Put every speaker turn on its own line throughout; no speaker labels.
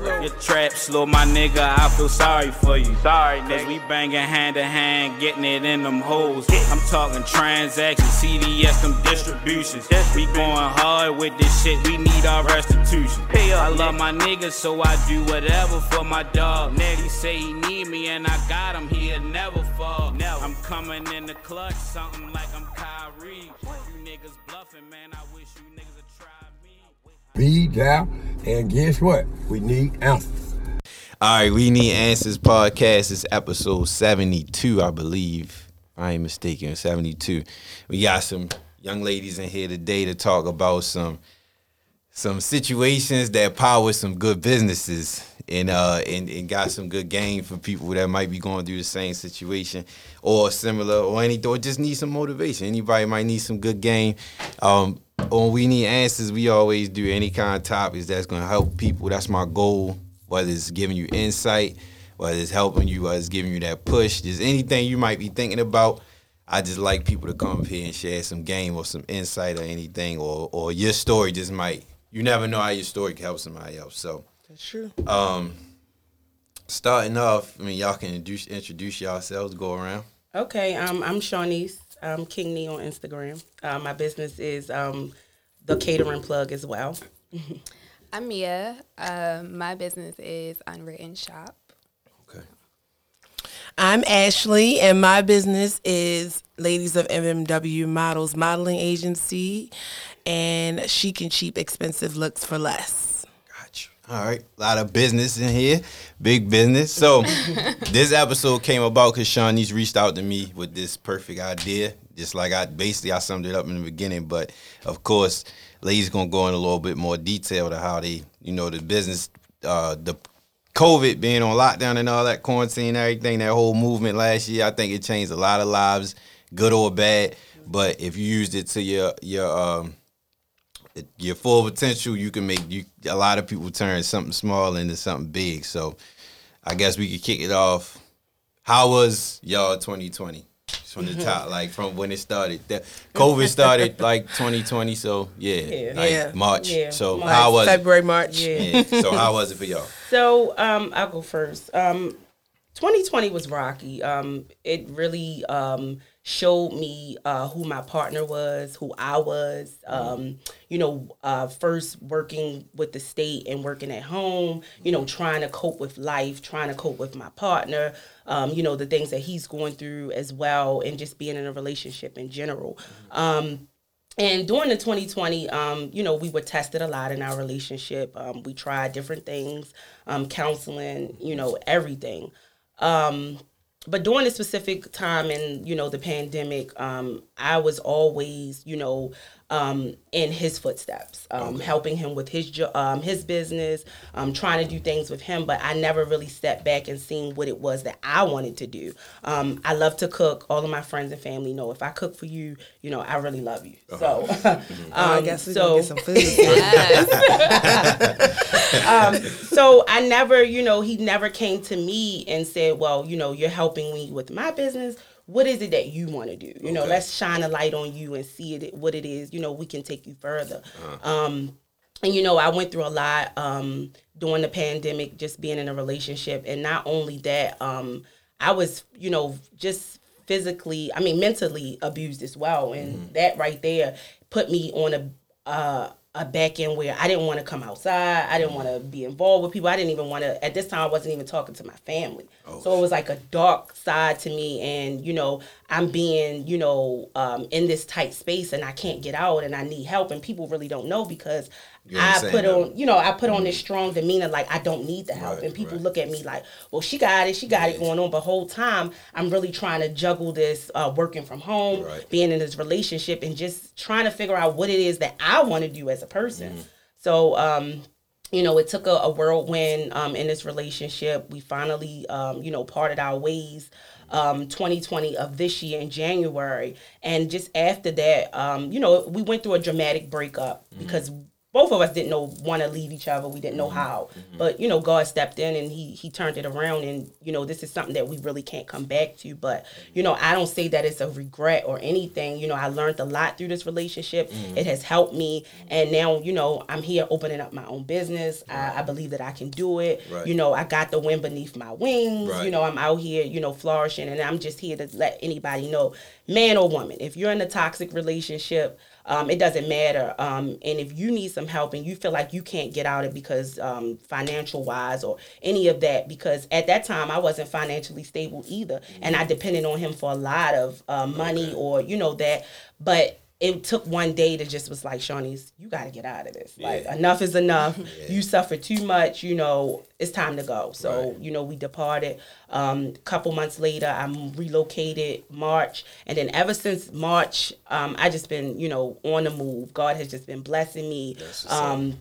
If your trap slow, my nigga, I feel sorry for you.
Sorry,
Cause
nigga.
we banging hand to hand, getting it in them holes. I'm talking transactions, CDS, them distributions. We going hard with this shit, we need our restitution. I love
nigga.
my niggas, so I do whatever for my dog. He say he need me, and I got him, he'll never fall.
Never.
I'm coming in the clutch, something like I'm Kyrie. You niggas bluffing, man, I wish you niggas would try me.
Be down, and guess what? We need answers.
All right, we need answers. Podcast is episode seventy-two, I believe. I ain't mistaken, seventy-two. We got some young ladies in here today to talk about some some situations that power some good businesses and uh and, and got some good game for people that might be going through the same situation or similar or anything or just need some motivation. Anybody might need some good game. Um on we need answers, we always do any kind of topics that's gonna help people. That's my goal. Whether it's giving you insight, whether it's helping you, whether it's giving you that push, just anything you might be thinking about. I just like people to come up here and share some game or some insight or anything, or or your story just might. You never know how your story can help somebody else. So,
That's true.
um, starting off, I mean, y'all can introduce introduce yourselves, go around.
Okay, um, I'm Shawnice um, Kingney on Instagram. Uh, my business is um, the catering plug as well.
I'm Mia. Um, my business is Unwritten Shop.
Okay.
I'm Ashley, and my business is Ladies of MMW Models Modeling Agency, and chic and cheap expensive looks for less.
All right, a lot of business in here, big business. So this episode came about because Shawnice reached out to me with this perfect idea. Just like I basically I summed it up in the beginning, but of course, ladies gonna go in a little bit more detail to how they, you know, the business, uh, the COVID being on lockdown and all that quarantine, everything, that whole movement last year. I think it changed a lot of lives, good or bad. But if you used it to your your um, your full potential, you can make you a lot of people turn something small into something big. So I guess we could kick it off. How was y'all 2020? Just from the top, like from when it started. The COVID started like 2020, so yeah,
Yeah.
like
Yeah.
March.
Yeah,
So
March.
how was it?
February, March.
Yeah.
Yeah. So how was it for y'all?
So um, I'll go first. Um, 2020 was rocky. Um, it really um, showed me uh, who my partner was, who I was. Um, you know, uh, first working with the state and working at home. You know, trying to cope with life, trying to cope with my partner. Um, you know, the things that he's going through as well, and just being in a relationship in general. Um, and during the 2020 um, you know we were tested a lot in our relationship um, we tried different things um, counseling you know everything um, but during this specific time in you know the pandemic um, i was always you know um, in his footsteps um, helping him with his jo- um, his business um, trying to do things with him but i never really stepped back and seen what it was that i wanted to do um, i love to cook all of my friends and family know if i cook for you you know i really love you so
Oh, I
um,
guess we
so-
gonna get some food.
Yes.
so I never, you know, he never came to me and said, "Well, you know, you're helping me with my business. What is it that you want to do? You know, let's shine a light on you and see it what it is. You know, we can take you further." Um, and you know, I went through a lot um, during the pandemic, just being in a relationship, and not only that, um, I was, you know, just physically, I mean, mentally abused as well, and that right there put me on a uh, a back end where I didn't want to come outside. I didn't want to be involved with people. I didn't even want to. At this time, I wasn't even talking to my family. so it was like a dark side to me, and you know, I'm being, you know, um, in this tight space, and I can't get out, and I need help, and people really don't know because
You ain't
I put on, you know, I put on this strong demeanor, like I don't need the help,
Right,
and people
right.
look at me like, well, she got it, she got it going on, but whole time I'm really trying to juggle this, uh, working from home,
Right.
being in this relationship, and just trying to figure out what it is that I want to do as a person.
Mm-hmm.
So, um, you know, it took a, a whirlwind um, in this relationship. We finally, um, you know, parted our ways. Um, 2020 of this year in January, and just after that, um, you know, we went through a dramatic breakup because both of us didn't know want to leave each other. We didn't know mm-hmm. how, mm-hmm. but you know, God stepped in and he he turned it around, and you know, this is something that we really can't come back to. But you know, I don't say that it's a regret or anything. You know, I learned a lot through this relationship. Mm-hmm. It has helped me, and now you know, I'm here opening up my own business. I, I believe that I can do it.
Right.
You know, I got the wind beneath my wings.
Right.
You know, I'm out here, you know, flourishing, and I'm just here to let anybody know, man or woman, if you're in a toxic relationship. Um, it doesn't matter. Um, and if you need some help and you feel like you can't get out of it because um, financial wise or any of that, because at that time I wasn't financially stable either, and I depended on him for a lot of uh, money or you know that. But it took one day to just was like, Shawnice, you got to get out of this. Like
Yeah.
enough is enough. You suffer too much. You know, it's time to go. So
Right.
you know, we departed. Um, a couple months later, I'm relocated March, and then ever since March, um, I just been you know on the move. God has just been blessing me.
That's what's up.
Um,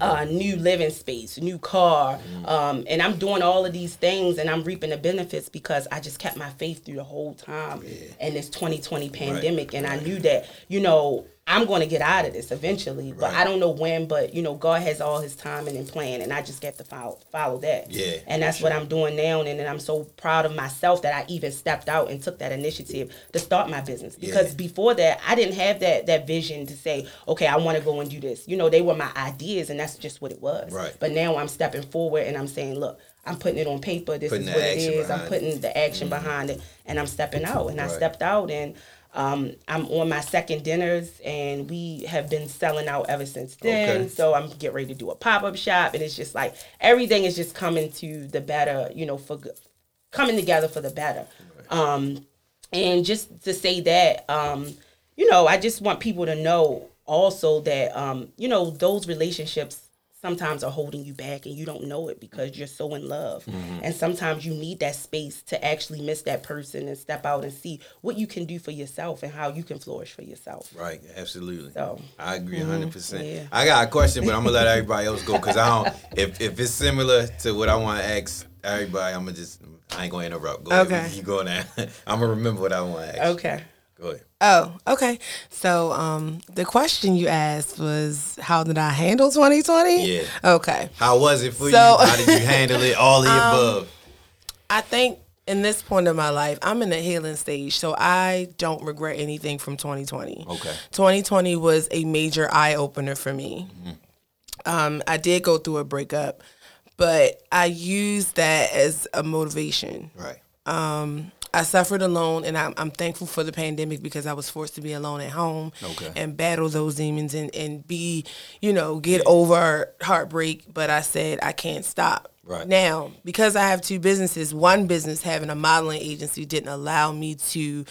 uh, new living space, new car, um, and I'm doing all of these things, and I'm reaping the benefits because I just kept my faith through the whole time. In this 2020 pandemic, and I knew that you know I'm going to get out of this eventually, but
Right.
I don't know when. But you know, God has all His timing and plan, and I just get to follow follow that.
Yeah,
and that's what I'm doing now, and then I'm so proud of myself that I even stepped out and took that initiative to start my business because
Yeah.
before that I didn't have that that vision to say, okay, I want to go and do this. You know, they were my ideas, and that's just what it was.
Right.
But now I'm stepping forward and I'm saying, look, I'm putting it on paper. This
Putting
is what it is. I'm putting the action behind it, and I'm stepping out. And I stepped out, and um, I'm on my second dinners, and we have been selling out ever since then.
Okay.
So I'm getting ready to do a pop up shop, and it's just like everything is just coming to the better. You know, for coming together for the better. Um, and just to say that, um, you know, I just want people to know also that, um, you know, those relationships sometimes are holding you back and you don't know it because you're so in love. Mm-hmm. And sometimes you need that space to actually miss that person and step out and see what you can do for yourself and how you can flourish for yourself.
Right, absolutely.
So,
I agree mm-hmm, 100.
yeah.
percent I got a question, but I'm gonna let everybody else go because I don't. If if it's similar to what I want to ask everybody, I'm gonna just. I ain't gonna interrupt. Go
Okay.
ahead. You go now. I'm gonna remember what I want to ask.
Okay.
Oh, okay. So um, the question you asked was, how did I handle 2020?
Yeah.
Okay.
How was it for you? How did you handle it? All the above.
I think in this point of my life, I'm in a healing stage, so I don't regret anything from 2020.
Okay.
2020 was a major eye opener for me. Um, I did go through a breakup, but I used that as a motivation.
Right.
I suffered alone, and I'm, I'm thankful for the pandemic because I was forced to be alone at home
Okay.
and battle those demons and, and be, you know, get over heartbreak. But I said, I can't stop.
Right.
Now, because I have two businesses, one business having a modeling agency didn't allow me to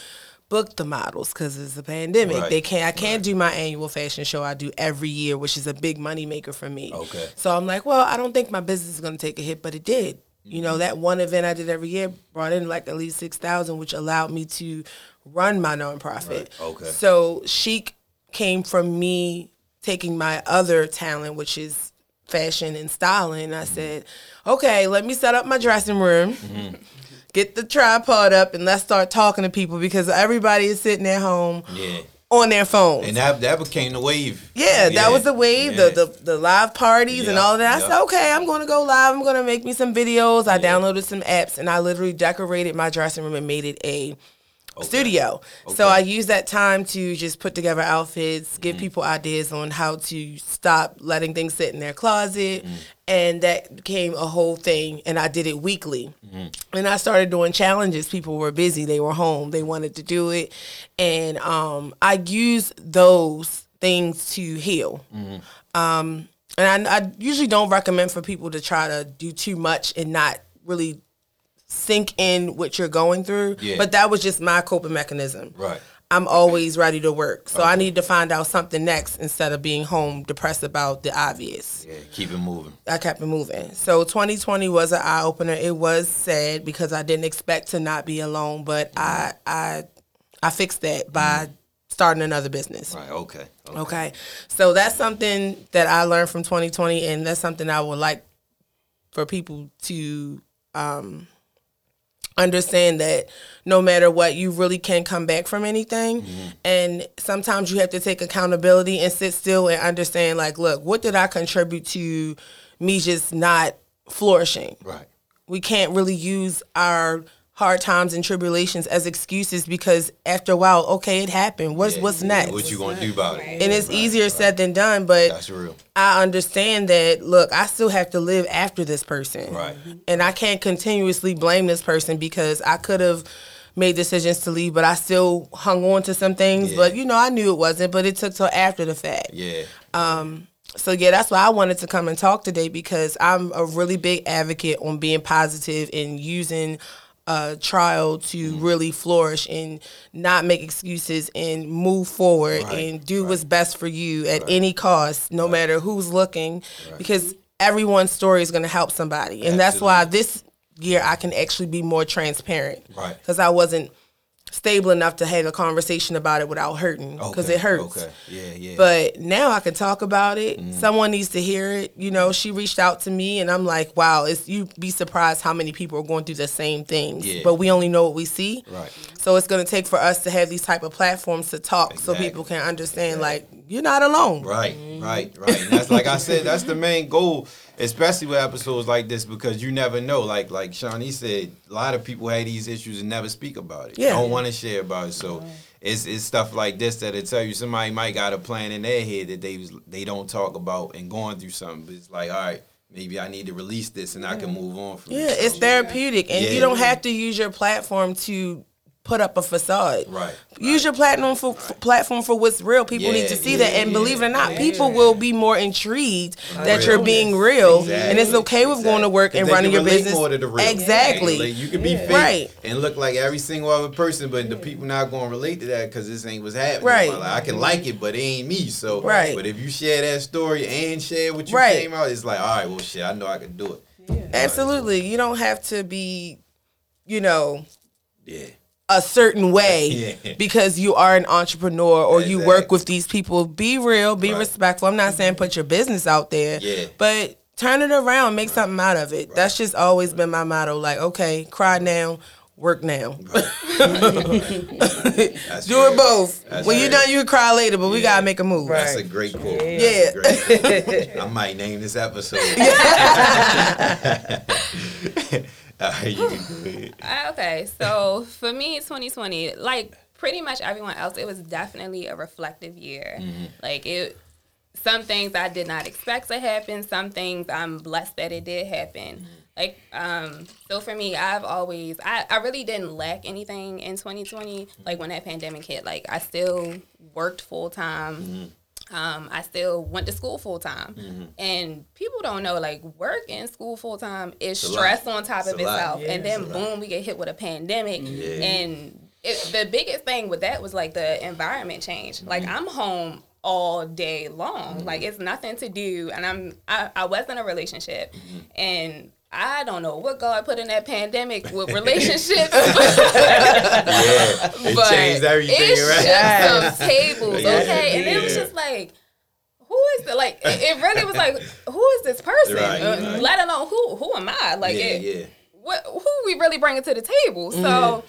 book the models because it's a pandemic.
Right.
They can't. I can't do my annual fashion show I do every year, which is a big money maker for me.
Okay.
So I'm like, well, I don't think my business is going to take a hit, but it did. You know, that one event I did every year brought in like at least six thousand, which allowed me to run my nonprofit.
Right. Okay.
So Chic came from me taking my other talent, which is fashion and styling.
Mm-hmm.
I said, okay, let me set up my dressing room. Get the tripod up and let's start talking to people because everybody is sitting at home
Yeah.
On their phones.
And that that became the wave.
Yeah, that was the wave,
Yeah.
the, the the live parties and all that. I
yeah.
said, okay, I'm going to go live. I'm going to make me some videos. I downloaded some apps and I literally decorated my dressing room and made it a studio. So I use that time to just put together outfits, give people ideas on how to stop letting things sit in their closet. And that became a whole thing. And I did it weekly. And I started doing challenges. People were busy, they were home, they wanted to do it. And um, I use those things to heal. Um, and I, I usually don't recommend for people to try to do too much and not really sink in what you're going through.
Yeah.
But that was just my coping mechanism.
Right.
I'm always ready to work. So I need to find out something next instead of being home depressed about the obvious.
Yeah. Keep it moving.
I kept it moving. So 2020 was an eye opener. It was sad because I didn't expect to not be alone, but I I I fixed that by starting another business.
Right. Okay. okay.
Okay. So that's something that I learned from 2020 and that's something I would like for people to um understand that no matter what, you really can't come back from anything.
Mm-hmm.
And sometimes you have to take accountability and sit still and understand, like, look, what did I contribute to me just not flourishing?
Right.
We can't really use our hard times and tribulations as excuses because after a while, okay, it happened. What's
Yeah,
what's
yeah,
next?
What you gonna do about it?
and it's easier said than done, but
That's real.
I understand that look, I still have to live after this person.
Right.
And I can't continuously blame this person because I could have made decisions to leave, but I still hung on to some things.
Yeah.
But you know, I knew it wasn't, but it took till after the fact.
Yeah. Um.
So yeah, that's why I wanted to come and talk today because I'm a really big advocate on being positive and using a trial to
Mm-hmm.
really flourish and not make excuses and move forward
Right,
and do what's best for you at any cost, no matter who's looking, because everyone's story is going to help somebody, and that's why this year I can actually be more transparent,
Right.
Because I wasn't stable enough to have a conversation about it without hurting, because
Okay,
it hurts.
Okay. Yeah. Yeah.
But now I can talk about it.
Mm-hmm.
Someone needs to hear it. You know, she reached out to me, and I'm like, wow, it's you be surprised how many people are going through the same things.
Yeah.
But we only know what we see.
Right.
So it's going to take for us to have these type of platforms to talk, so people can understand, like, you're not alone.
Right, right, right. And that's like I said, that's the main goal, especially with episodes like this, because you never know. Like like Shawnee said, a lot of people have these issues and never speak about it.
Yeah.
Don't want to share about it. So it's it's stuff like this that it tell you somebody might got a plan in their head that they they don't talk about and going through something. But it's like, all right, maybe I need to release this and I can move on from
Yeah,
it.
it's therapeutic, and
Yeah.
you don't have to use your platform to put up a facade.
Right.
Use your platform for f- platform for what's real. People need to see
yeah,
that, and
yeah.
believe it or not, people will be more intrigued that you're being real,
Exactly.
and it's okay with going to work and running your business.
More to the real.
Exactly.
Like, you can be fake
Right.
and look like every single other person, but the people not going to relate to that because this ain't what's happening.
Right.
Like, I can like it, but it ain't me. So,
Right.
But if you share that story and share what you
Right.
came out, it's like, all right, well, shit, I know I can do it.
Absolutely, you don't have to be, you know,
Yeah.
A certain way
Yeah.
because you are an entrepreneur or you work with these people. Be real, be
Right.
respectful. I'm not saying mm-hmm. put your business out there,
Yeah.
but turn it around, make something out of it. That's just always been my motto. Like, okay, cry now, work now.
That's
Do it both.
That's
when you're done, you can cry later, but we gotta make a move.
That's a great quote.
Yeah.
That's a great- I might name this episode.
Okay, so for me, 2020, like pretty much everyone else, it was definitely a reflective year. Mm-hmm. Like it, some things I did not expect to happen. Some things I'm blessed that it did happen. Mm-hmm. Like, um, so for me, I've always, I, I really didn't lack anything in 2020. Like when that pandemic hit, like I still worked full time. Mm-hmm. Um, I still went to school full time, and people don't know like work and school full time is
a lot.
stress on top
It's
of itself,
Yeah,
and then
it's lot.
boom, we get hit with a pandemic,
Yeah.
and it, the biggest thing with that was like the environment change. Like
Mm-hmm.
I'm home all day long, like it's nothing to do, and I'm I, I was in a relationship,
Mm-hmm.
and. I don't know what God put in that pandemic with relationships,
Yeah, it
but
changed everything,
it
right?
shifted some tables,
Yeah,
okay? And it was just like, who is the like? It, it really was like, who is this person?
Right,
Uh,
right.
Let alone who? Who am I? Like,
yeah,
it,
yeah.
what? Who we really bringing to the table? So,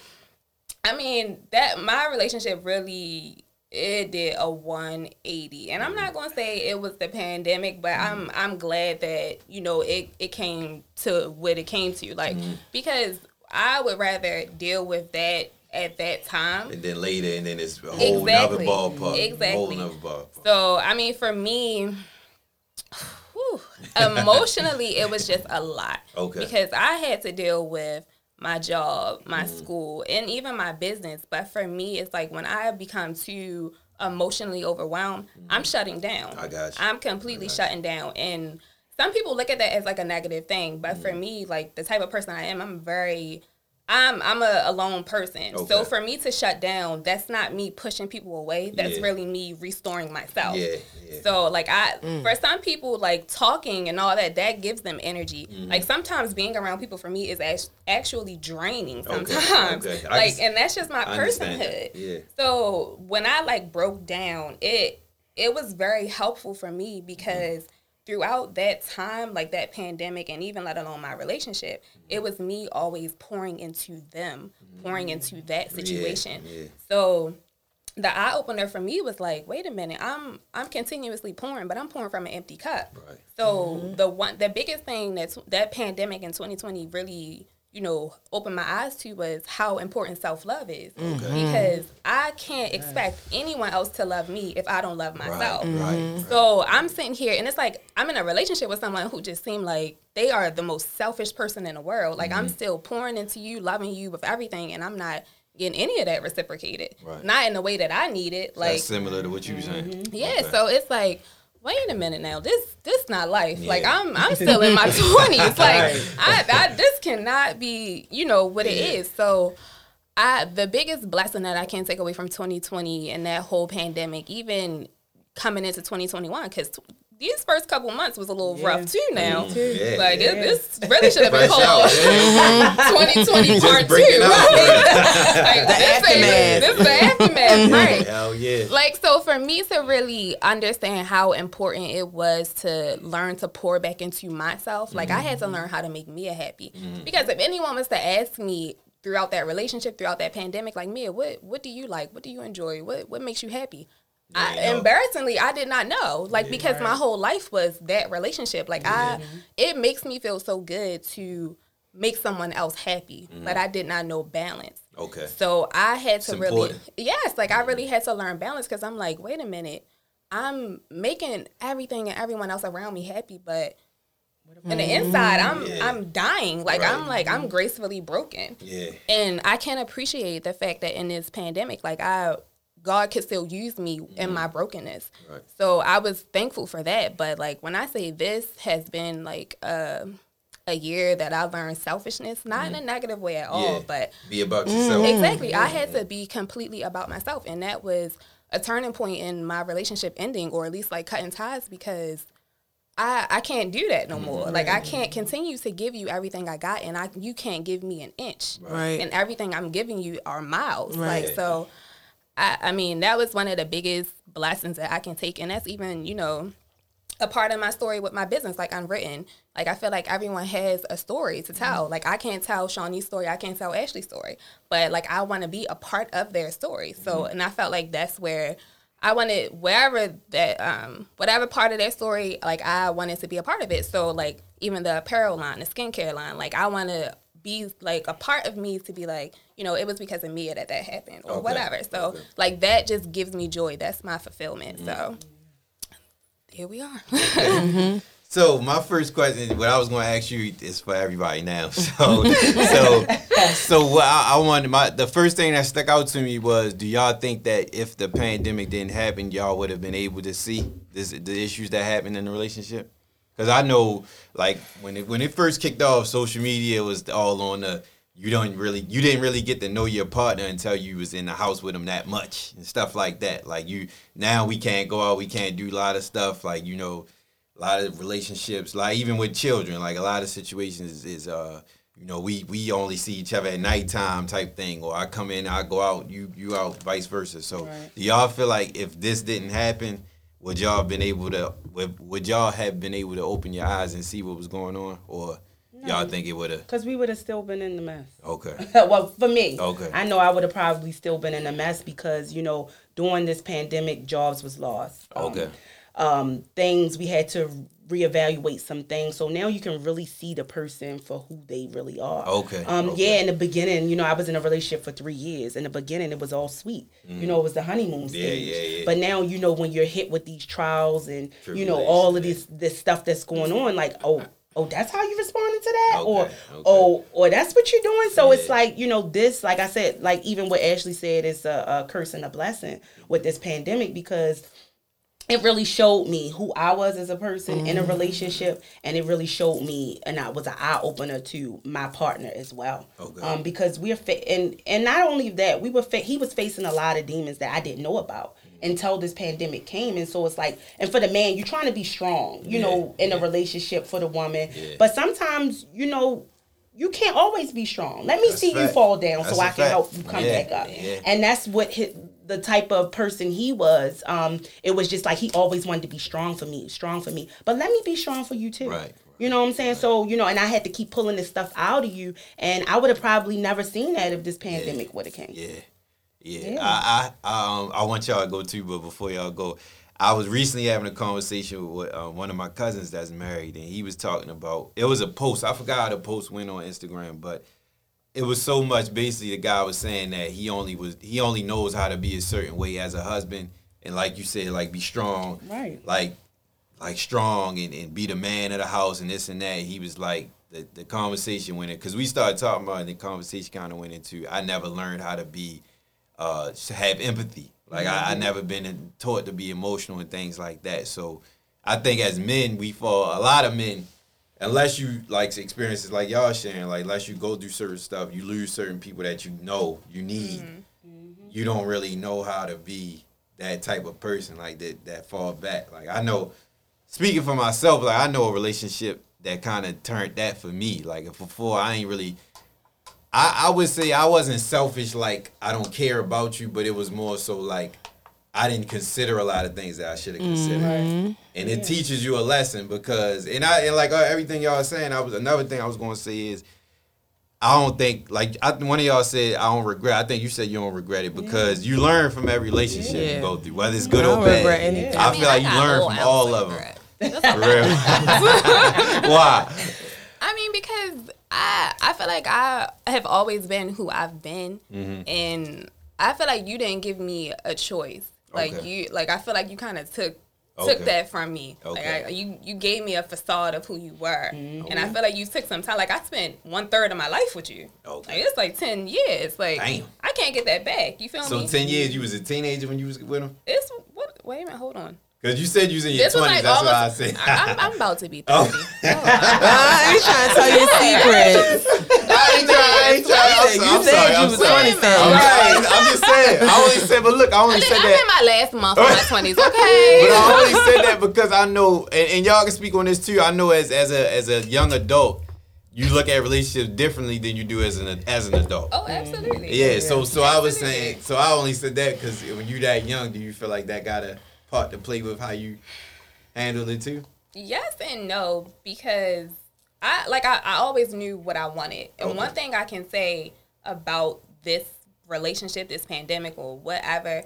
I mean, that my relationship really it did a 180 and i'm not going to say it was the pandemic but i'm mm-hmm. i'm glad that you know it it came to what it came to like mm-hmm. because i would rather deal with that at that time
And then later, and then it's a whole nother
Exactly.
ballpark. Whole
Exactly.
nother ballpark.
So I mean, for me, whew, emotionally, it was just a lot.
Okay.
Because I had to deal with my job, my mm. school, and even my business. But for me, it's like when I become too emotionally overwhelmed, mm-hmm. I'm shutting down.
I got you.
I'm completely shutting down, and some people look at that as like a negative thing. But for mm. me, like the type of person I am, I'm very I'm I'm a alone person.
Okay.
So for me to shut down, that's not me pushing people away. That's
Yeah.
really me restoring myself.
Yeah, yeah.
So like I for some people like talking and all that that gives them energy.
Mm-hmm.
Like sometimes being around people for me is act- actually draining sometimes.
okay. I
Like
can-
and that's just my
I
personhood.
yeah.
So when I like broke down, it it was very helpful for me because throughout that time, like that pandemic, and even let alone my relationship, it was me always pouring into them, pouring into mm. that situation.
yeah.
So the eye opener for me was like, wait a minute, I'm I'm continuously pouring, but I'm pouring from an empty cup.
Right.
So mm-hmm. the one the biggest thing that that pandemic in 2020 really you know opened my eyes to was how important self love is mm-hmm. because I can't expect anyone else to love me if I don't love myself. Mm-hmm.
Right.
So I'm sitting here and it's like I'm in a relationship with someone who just seemed like they are the most selfish person in the world. Like
Mm-hmm.
I'm still pouring into you, loving you with everything, and I'm not getting any of that reciprocated.
Right.
Not in the way that I need it. Like
That's similar to what you were saying. Mm-hmm.
yeah,
Okay.
so it's like, wait a minute now, this this not life. Like I'm I'm still in my twenties. Like I, I this cannot be, you know, what it
Yeah.
is. So I the biggest blessing that I can take away from 2020 and that whole pandemic, even coming into 2021, because these first couple months was a little rough too. Now,
Yeah.
like this, this really should have been called 2020 mm-hmm. part two.
breaking out.
Like, this ain't-
aftermath.
This is the aftermath, mm-hmm. right?
Hell yeah.
like so for me to really understand how important it was to learn to pour back into myself like i had to mm-hmm. learn how to make mia happy because if anyone was to ask me throughout that relationship throughout that pandemic like mia what what do you like what do you enjoy what what makes you happy I,
Yeah.
embarrassingly i did not know like because my whole life was that relationship like i it makes me feel so good to make someone else happy but i did not know balance
Okay.
so I had to
It's
really,
important.
yes, like I really had to learn balance because I'm like, wait a minute, I'm making everything and everyone else around me happy, but on the inside, I'm
Yeah.
I'm dying. Like
Right.
I'm like I'm gracefully broken,
Yeah.
and I can't appreciate the fact that in this pandemic, like I. God could still use me in my mm-hmm. brokenness.
Right.
So I was thankful for that. But like when I say this has been like a, a year that I learned selfishness, not in a mm-hmm. negative way at all,
Yeah.
but
Be about yourself. Mm-hmm.
Exactly. I had to be completely about myself. And that was a turning point in my relationship ending, or at least like cutting ties, because I, I can't do that no more. Like I can't continue to give you everything I got, and I you can't give me an inch.
Right.
And everything I'm giving you are miles.
Right.
Like so, I I mean that was one of the biggest blessings that I can take, and that's even you know a part of my story with my business, like unwritten. Like I feel like everyone has a story to tell. Like I can't tell Shawnee's story, I can't tell Ashley's story, but like I want to be a part of their story. So, and I felt like that's where I wanted wherever that um whatever part of their story, like I wanted to be a part of it. So like even the apparel line, the skincare line, like I want to be like a part of me to be like, you know, it was because of Mia that that happened or
Okay.
whatever. So
Okay.
like that just gives me joy. That's my fulfillment. So mm-hmm. here we are.
So my first question, what I was going to ask you, is for everybody now. So, so, so what I, I wanted my the first thing that stuck out to me was, do y'all think that if the pandemic didn't happen, y'all would have been able to see this, the issues that happened in the relationship? Because I know, like when it when it first kicked off, social media was all on the. You don't really, you didn't really get to know your partner until you was in the house with them that much and stuff like that. Like you now, we can't go out, we can't do a lot of stuff. Like you know, a lot of relationships, like even with children, like a lot of situations is, uh, you know, we we only see each other at nighttime type thing, or I come in, I go out, you you out, vice versa. So do y'all feel like if this didn't happen, would y'all have been able to would, would y'all have been able to open your eyes and see what was going on, or y'all think it would have?
Because we would have still been in the mess.
Okay,
well, for me,
Okay.
I know I would have probably still been in a mess because you know during this pandemic, jobs was lost. Um,
Okay.
Um, things we had to reevaluate some things, so now you can really see the person for who they really are.
Okay,
Um.
okay.
Yeah. In the beginning, you know, I was in a relationship for three years. In the beginning, it was all sweet. You know, it was the honeymoon
Mm. Yeah,
stage.
yeah, yeah.
But now, you know, when you're hit with these trials and you know all of this this stuff that's going on, like oh. Oh, that's how you responded to that, or
Okay, okay.
oh, or that's what you're doing. So it's like you know this, like I said, like even what Ashley said is a, a curse and a blessing with this pandemic because it really showed me who I was as a person in a relationship, and it really showed me, and I was an eye opener to my partner as well.
Okay.
Um, because we're fa- and and not only that, we were fa- he was facing a lot of demons that I didn't know about until this pandemic came, and so it's like, and for the man, you're trying to be strong, you know, in a relationship for the woman,
Yeah.
but sometimes, you know. You can't always be strong. Let me
That's
see
a
you fall down
That's
so I can
fact.
help you come
Yeah,
back up.
yeah.
And that's what hit the type of person he was, um, it was just like he always wanted to be strong for me, strong for me. But let me be strong for you too.
Right, right.
You know what I'm saying? So, you know, and I had to keep pulling this stuff out of you. And I would have probably never seen that if this pandemic would have came.
Yeah. Yeah.
Yeah.
I, I um I want y'all to go too, but before y'all go, I was recently having a conversation with uh, one of my cousins that's married, and he was talking about it was a post. I forgot how the post went on Instagram, but it was so much. Basically, the guy was saying that he only was he only knows how to be a certain way as a husband, and like you said, like be strong,
Right.
Like like strong and, and be the man of the house and this and that. He was like the the conversation went in because we started talking about it, and the conversation kind of went into I never learned how to be uh to have empathy. Like I, I never been taught to be emotional and things like that. So I think as men we fall a lot of men unless you like experiences like y'all sharing, like unless you go through certain stuff, you lose certain people that you know you need. Mm-hmm. You don't really know how to be that type of person like that that fall back. Like I know speaking for myself, like I know a relationship that kind of turned that for me. Like if before I ain't really I, I would say I wasn't selfish like I don't care about you, but it was more so like I didn't consider a lot of things that I should have considered. Mm-hmm. And it teaches you a lesson because and I and like uh, everything y'all are saying, I was another thing I was gonna say is I don't think like I, one of y'all said I don't regret. I think you said you don't regret it because you learn from every relationship
Yeah.
you go through, whether it's good
I
or
don't
bad.
regret anything.
I,
mean,
feel like you
got
learn from
ounce
all of them.
regret.
For real. Why?
I mean, because I I feel like I have always been who I've been,
Mm-hmm.
and I feel like you didn't give me a choice. Like
Okay.
you, like I feel like you kind of took
Okay.
took that from me.
Okay.
Like I, you you gave me a facade of who you were,
Mm-hmm.
and I feel like you took some time. Like I spent one third of my life with you.
Okay.
Like it's like ten years. Like
Damn.
I can't get that back. You feel me?
So ten years you was a teenager when you was with him?
It's what? Wait a minute. Hold on.
Because you said you was in your twenties.
like
That's
almost.
what I said.
I, am I'm about to be
Oh.
thirty.
Ah, you trying to tell your secrets.
I ain't trying. I ain't trying. I'm,
You
sorry, I'm
said
sorry.
you
I'm
was
sorry.
20
I'm, right. I'm just saying. I only said, but look, I only said that.
I'm in my last month of my twenties. Okay.
But I only said that because I know, and, and y'all can speak on this too. I know as as a as a young adult, you look at relationships differently than you do as an as an adult.
Oh, absolutely.
Yeah, so so I was saying, so I only said that because when you that young, do you feel like that got a part to play with how you handle it too?
Yes and no because I like I, I always knew what I wanted. And
Okay.
one thing I can say about this relationship, this pandemic or whatever,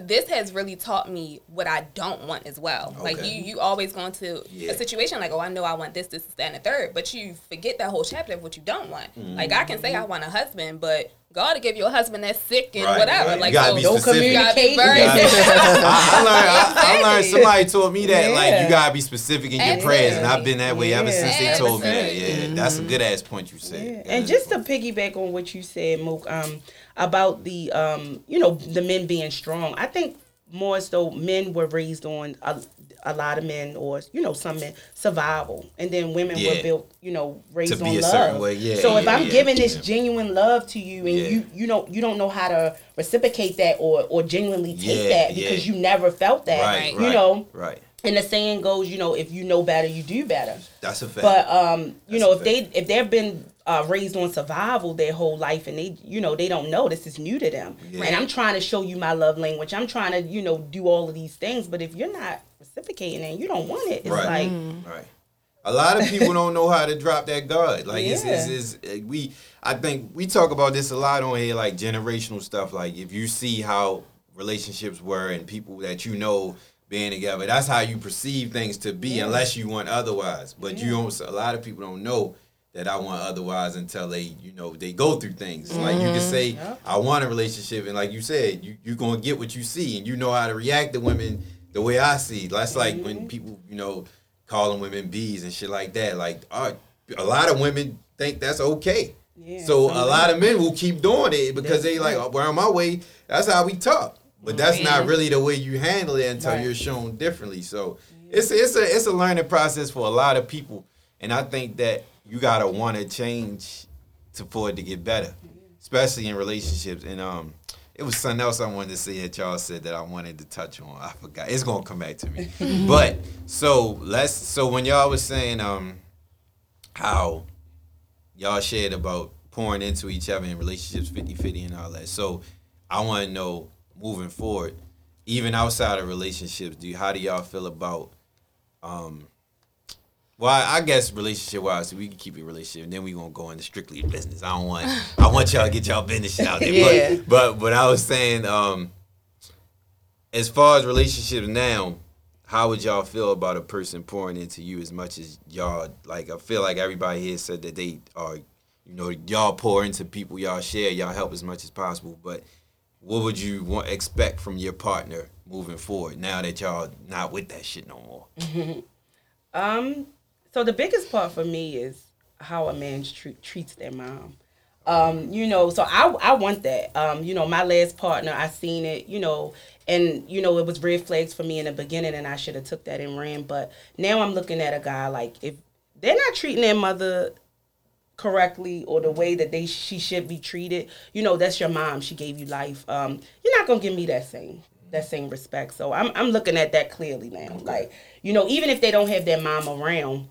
this has really taught me what I don't want as well. Like you you always go into
Yeah.
a situation like, oh I know I want this, this, this, that, and the third, but you forget that whole chapter of what you don't want.
Mm-hmm.
Like I can say I want a husband, but God to give you a husband that's sick and
Right,
whatever.
right. You
Like
gotta
so
be
Don't
specific.
you gotta be very
Yeah. I, I learned. I, I learned. Somebody told me that like you gotta be specific in your prayers, and I've been that way ever
Yeah.
since they told me that. Yeah,
Absolutely.
that's a good ass point you said.
And just to piggyback on what you said, Mook, um, about the um, you know, the men being strong. I think more so men were raised on a, a lot of men or you know some men survival, and then women
Yeah.
were built you know raised on love.
yeah,
so if I'm
yeah,
giving this genuine love to you, and
Yeah.
you you don't you don't know how to reciprocate that or or genuinely take
Yeah,
that
yeah.
because you never felt that,
right,
you
right,
know.
right.
And the saying goes, you know, if you know better, you do better.
That's a fact.
But um, you
That's
know, if they if they've been uh, raised on survival their whole life and they you know they don't know this is new to them,
Yeah.
and I'm trying to show you my love language. I'm trying to you know do all of these things, but if you're not reciprocating and you don't want it, it's
Right.
like
Right. A lot of people don't know how to drop that guard. Like it's, it's, it's, uh, we I think we talk about this a lot on here, like generational stuff. Like if you see how relationships were and people that you know being together, that's how you perceive things to be, unless you want otherwise. But you don't. A lot of people don't know that I want otherwise until they, you know, they go through things. Like you can mm-hmm. say, I want a relationship, and like you said, you you gonna get what you see, and you know how to react to women the way I see. That's like when mm-hmm. people, you know, calling women bees and shit like that. Like, right, a lot of women think that's okay.
Yeah,
so
some
a lot of men will keep doing it because they like, oh, well, on my way, that's how we talk. But that's mm-hmm. not really the way you handle it until
Right.
you're shown differently. So it's it's a it's a learning process for a lot of people, and I think that you gotta want to change to for it to get better, especially in relationships. And um, it was something else I wanted to say that y'all said that I wanted to touch on. I forgot. It's gonna come back to me. but so let's so when y'all was saying um how y'all shared about pouring into each other in relationships 50-50 and all that. So I want to know moving forward, even outside of relationships, do you, how do y'all feel about um well, I I guess relationship wise, we can keep it relationship, and then we gonna go into strictly business. I don't want, I want y'all to get y'all business out there.
Yeah.
But, but, but I was saying, um, as far as relationships now, how would y'all feel about a person pouring into you as much as y'all like? I feel like everybody here said that they are, you know, y'all pour into people, y'all share, y'all help as much as possible. But what would you want expect from your partner moving forward now that y'all not with that shit no more?
Um, so the biggest part for me is how a man treat, treats their mom. Um, you know, so I I want that. Um, you know, my last partner, I seen it, you know, and you know, it was red flags for me in the beginning and I should have took that and ran. But now I'm looking at a guy like if they're not treating their mother correctly or the way that they she should be treated, you know, that's your mom. She gave you life. Um, you're not gonna give me that same that same respect. So I'm I'm looking at that clearly now. Like, you know, even if they don't have their mom around,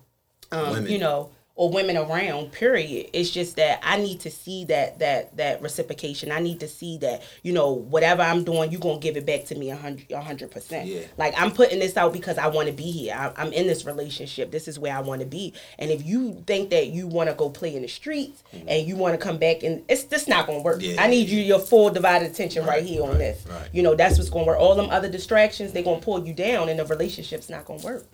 um, you know, or women around, period. It's just that I need to see that that that reciprocation. I need to see that, you know, whatever I'm doing, you're gonna give it back to me a hundred a hundred percent.
Yeah.
Like I'm putting this out because I want to be here. I, I'm in this relationship. This is where I want to be. And if you think that you want to go play in the streets and you want to come back and it's just not gonna work.
Mm-hmm. Yeah,
I need you your full divided attention right,
Right,
here on this.
right.
You know, that's what's gonna work. All them other distractions, they're gonna pull you down, and the relationship's not gonna work.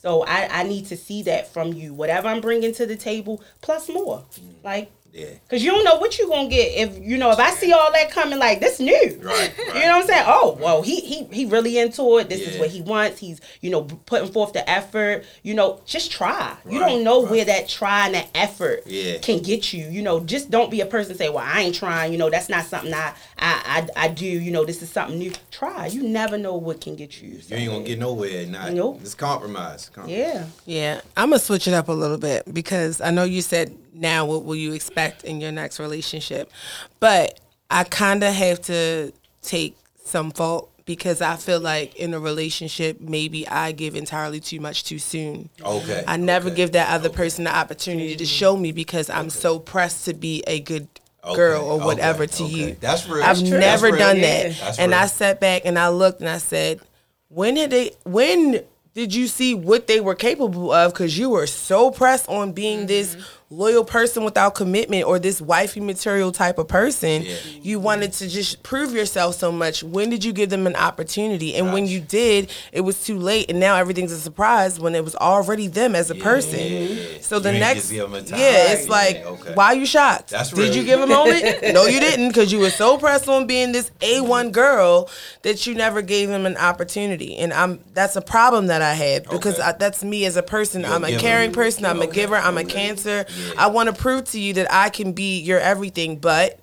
So I, I need to see that from you. Whatever I'm bringing to the table, plus more. Mm. Like,
Yeah.
Cause you don't know what you're gonna get if you know if I see all that coming like this new.
Right, right.
You know what I'm saying? Oh, well, he he he really into it. This is what he wants. He's you know putting forth the effort. You know, just try. you don't know
right.
where that try and that effort
Yeah.
can get you. You know, just don't be a person say, well, I ain't trying. You know, that's not something I I I, I do. You know, this is something new. Try. You never know what can get you.
You ain't gonna get nowhere. Not,
Nope.
It's compromise. compromise.
Yeah.
Yeah, I'm gonna switch it up a little bit because I know you said now what will you expect in your next relationship, but I kind of have to take some fault because I feel like in a relationship maybe I give entirely too much too soon.
Okay.
I never
okay.
give that other person the opportunity to show me because I'm so pressed to be a good
Okay,
girl or
okay,
whatever to
okay.
you.
That's real.
I've
That's
never
real.
done
Yeah.
that.
That's
and
real.
I sat back and I looked and I said, when did they when did you see what they were capable of cuz you were so pressed on being this mm-hmm. Loyal person without commitment or this wifey material type of person.
Yeah.
You wanted to just prove yourself so much. When did you give them an opportunity? And when you did, it was too late and now everything's a surprise when it was already them as a person. So the
You ain't
next
just give 'em a time.
Yeah, it's like
Yeah, okay.
why are you shocked?
That's
Did
real.
you give a moment? no, you didn't, because you were so pressed on being this A one girl that you never gave him an opportunity, and I'm that's a problem that I had because
Okay.
I, that's me as a person.
You're a
I'm a caring person. I'm a giver. I'm a
okay.
cancer.
Yeah.
I want to prove to you that I can be your everything, but.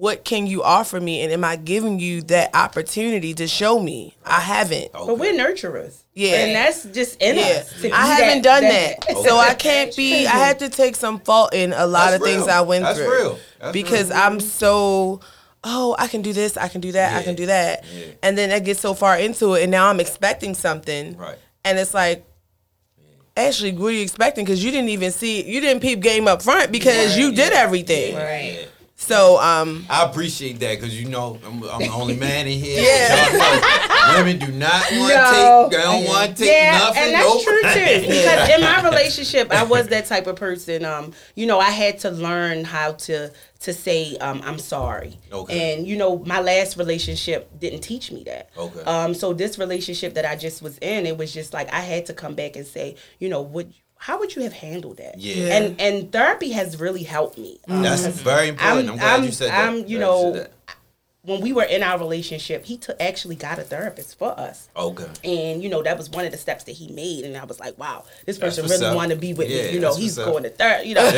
What can you offer me, and am I giving you that opportunity to show me? I haven't.
Okay.
But we're nurturers.
Yeah.
And that's just in
Yeah,
us.
I haven't done that,
Okay.
so I can't be. I had to take some fault in a lot
That's
of things
real.
I went
That's
through.
real. That's
because
real.
I'm so. Oh, I can do this. I can do that. I can do that.
Yeah.
And then I get so far into it, and now I'm expecting something.
Right.
And it's like. Ashley, what are you expecting? Because you didn't even see, you didn't peep game up front because you did everything.
Right.
So, um,
I appreciate that because you know I'm, I'm the only man in here.
Yeah.
Women do not want to
No.
take. They don't want to take
yeah,
nothing.
and that's
nope.
true too. Because in my relationship, I was that type of person. Um, you know, I had to learn how to to say um, I'm sorry.
Okay.
And you know, my last relationship didn't teach me that.
Okay.
Um, so this relationship that I just was in, it was just like I had to come back and say, you know, what. How would you have handled that?
Yeah.
And and therapy has really helped me. Um,
That's very important. I'm, glad you said that.
I'm, you know, when we were in our relationship, he took actually got a therapist for us.
that. Okay.
And you know that was one of the steps that he made, and I was like, "Wow, this person really
up.
want to be with
Yeah,
me." You know, he's
what's up.
going to third. You know,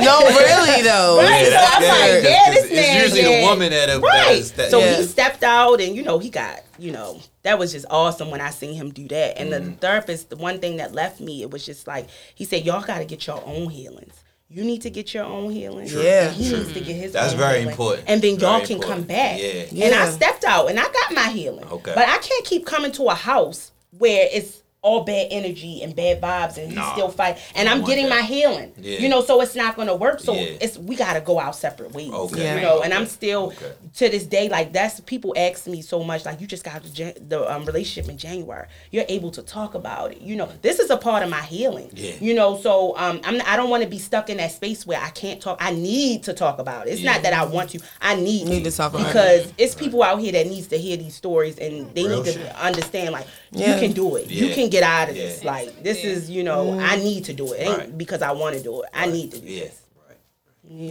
no, really though.
Right, so
that's
I'm like,
good, 'cause-
yeah,
'cause
this
it's
man,
usually
yeah.
the woman that that
right.
is- that-
so
Yeah.
he stepped out, and you know, he got you know that was just awesome when I seen him do that. And
Mm-hmm.
the therapist, the one thing that left me, it was just like he said, "Y'all got to get your own healings." You need to get your own healing.
Yeah.
And he needs to get his
That's
own
very
healing.
important.
And then y'all can
important.
come back.
Yeah. yeah.
And I stepped out and I got my healing.
Okay.
But I can't keep coming to a house where it's all bad energy and bad vibes and he's
Nah.
still fight and
I
I'm getting
that.
my healing.
Yeah.
You know, so it's not gonna work. So
Yeah.
it's we gotta go our separate ways.
Okay.
Yeah.
You know, and I'm still
Okay.
to this day like that's people ask me so much like you just got the, the um, relationship in January. You're able to talk about it. You know, this is a part of my healing.
Yeah.
You know, so um, I'm I don't want to be stuck in that space where I can't talk. I need to talk about it. It's
Yeah.
not that I want to. I need,
Need to talk about it.
because it's people out here that needs to hear these stories and they
Real
need to
shit.
understand like
Yeah.
you can do it. You
Yeah.
Can get out of
Yeah.
this. Like this is you know mm-hmm. I need to do it. It ain't
Right.
because I want to do it. I need to do
Yeah.
this.
Right.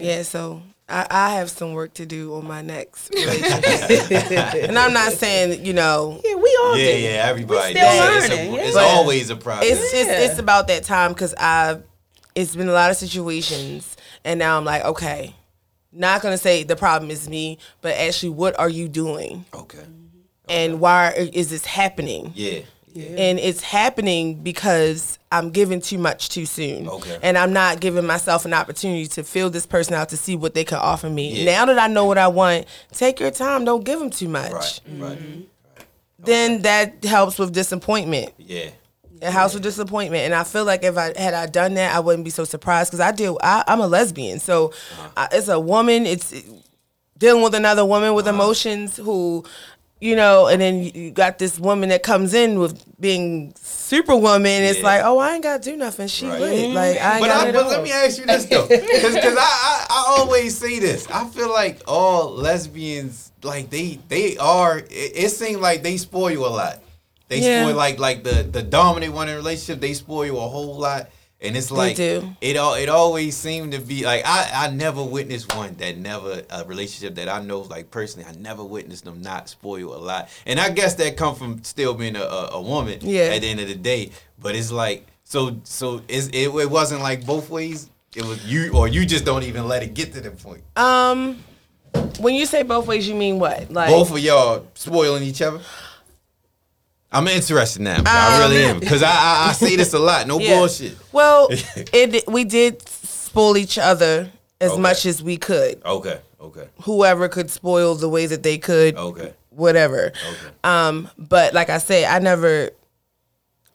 Yeah, so I, I have some work to do on my next and I'm not saying, you know,
Yeah, we all
Yeah,
do.
yeah, everybody.
still
does. It's, a, it's always a problem.
it's just
Yeah.
it's about that time because I've it's been a lot of situations and now I'm like, okay, not gonna say the problem is me, but actually what are you doing?
okay.
And why is this happening?
Yeah. Yeah.
and it's happening because I'm giving too much too soon.
Okay.
And I'm not giving myself an opportunity to feel this person out to see what they can offer me.
Yeah.
Now that I know what I want, take your time. Don't give them too much.
Right. Right. Mm-hmm.
Then that helps with disappointment.
Yeah.
It helps with disappointment. And I feel like if I had I done that, I wouldn't be so surprised because I deal. I, I'm a lesbian, so uh-huh. I, it's a woman. It's dealing with another woman with uh-huh. emotions who. You know, and then you- got this woman that comes in with being superwoman. It's
Yeah.
like, oh, I ain't got to do nothing. She
Right.
lit. Like I ain't
But,
got
I, but let me ask you this though, because I, I I always say this. I feel like all lesbians like they they are. It, it seems like they spoil you a lot. They
Yeah.
spoil like like the the dominant one in a relationship. They spoil you a whole lot, and it's like it all it always seemed to be like I I never witnessed one that never a relationship that I know like personally I never witnessed them not spoil a lot, and I guess that come from still being a, a, a woman.
Yeah.
At the end of the day, but it's like so so it it wasn't like both ways. It was you or you just don't even let it get to the point.
um, when you say both ways, you mean what? Like
Both of y'all spoiling each other. I'm interested now. I really am because I, I I say this a lot. No
Um, Yeah.
bullshit.
Well, it we did spoil each other as
Okay.
much as we could.
Okay. Okay.
Whoever could spoil the way that they could,
Okay.
whatever.
Okay.
Um, but like I said, I never.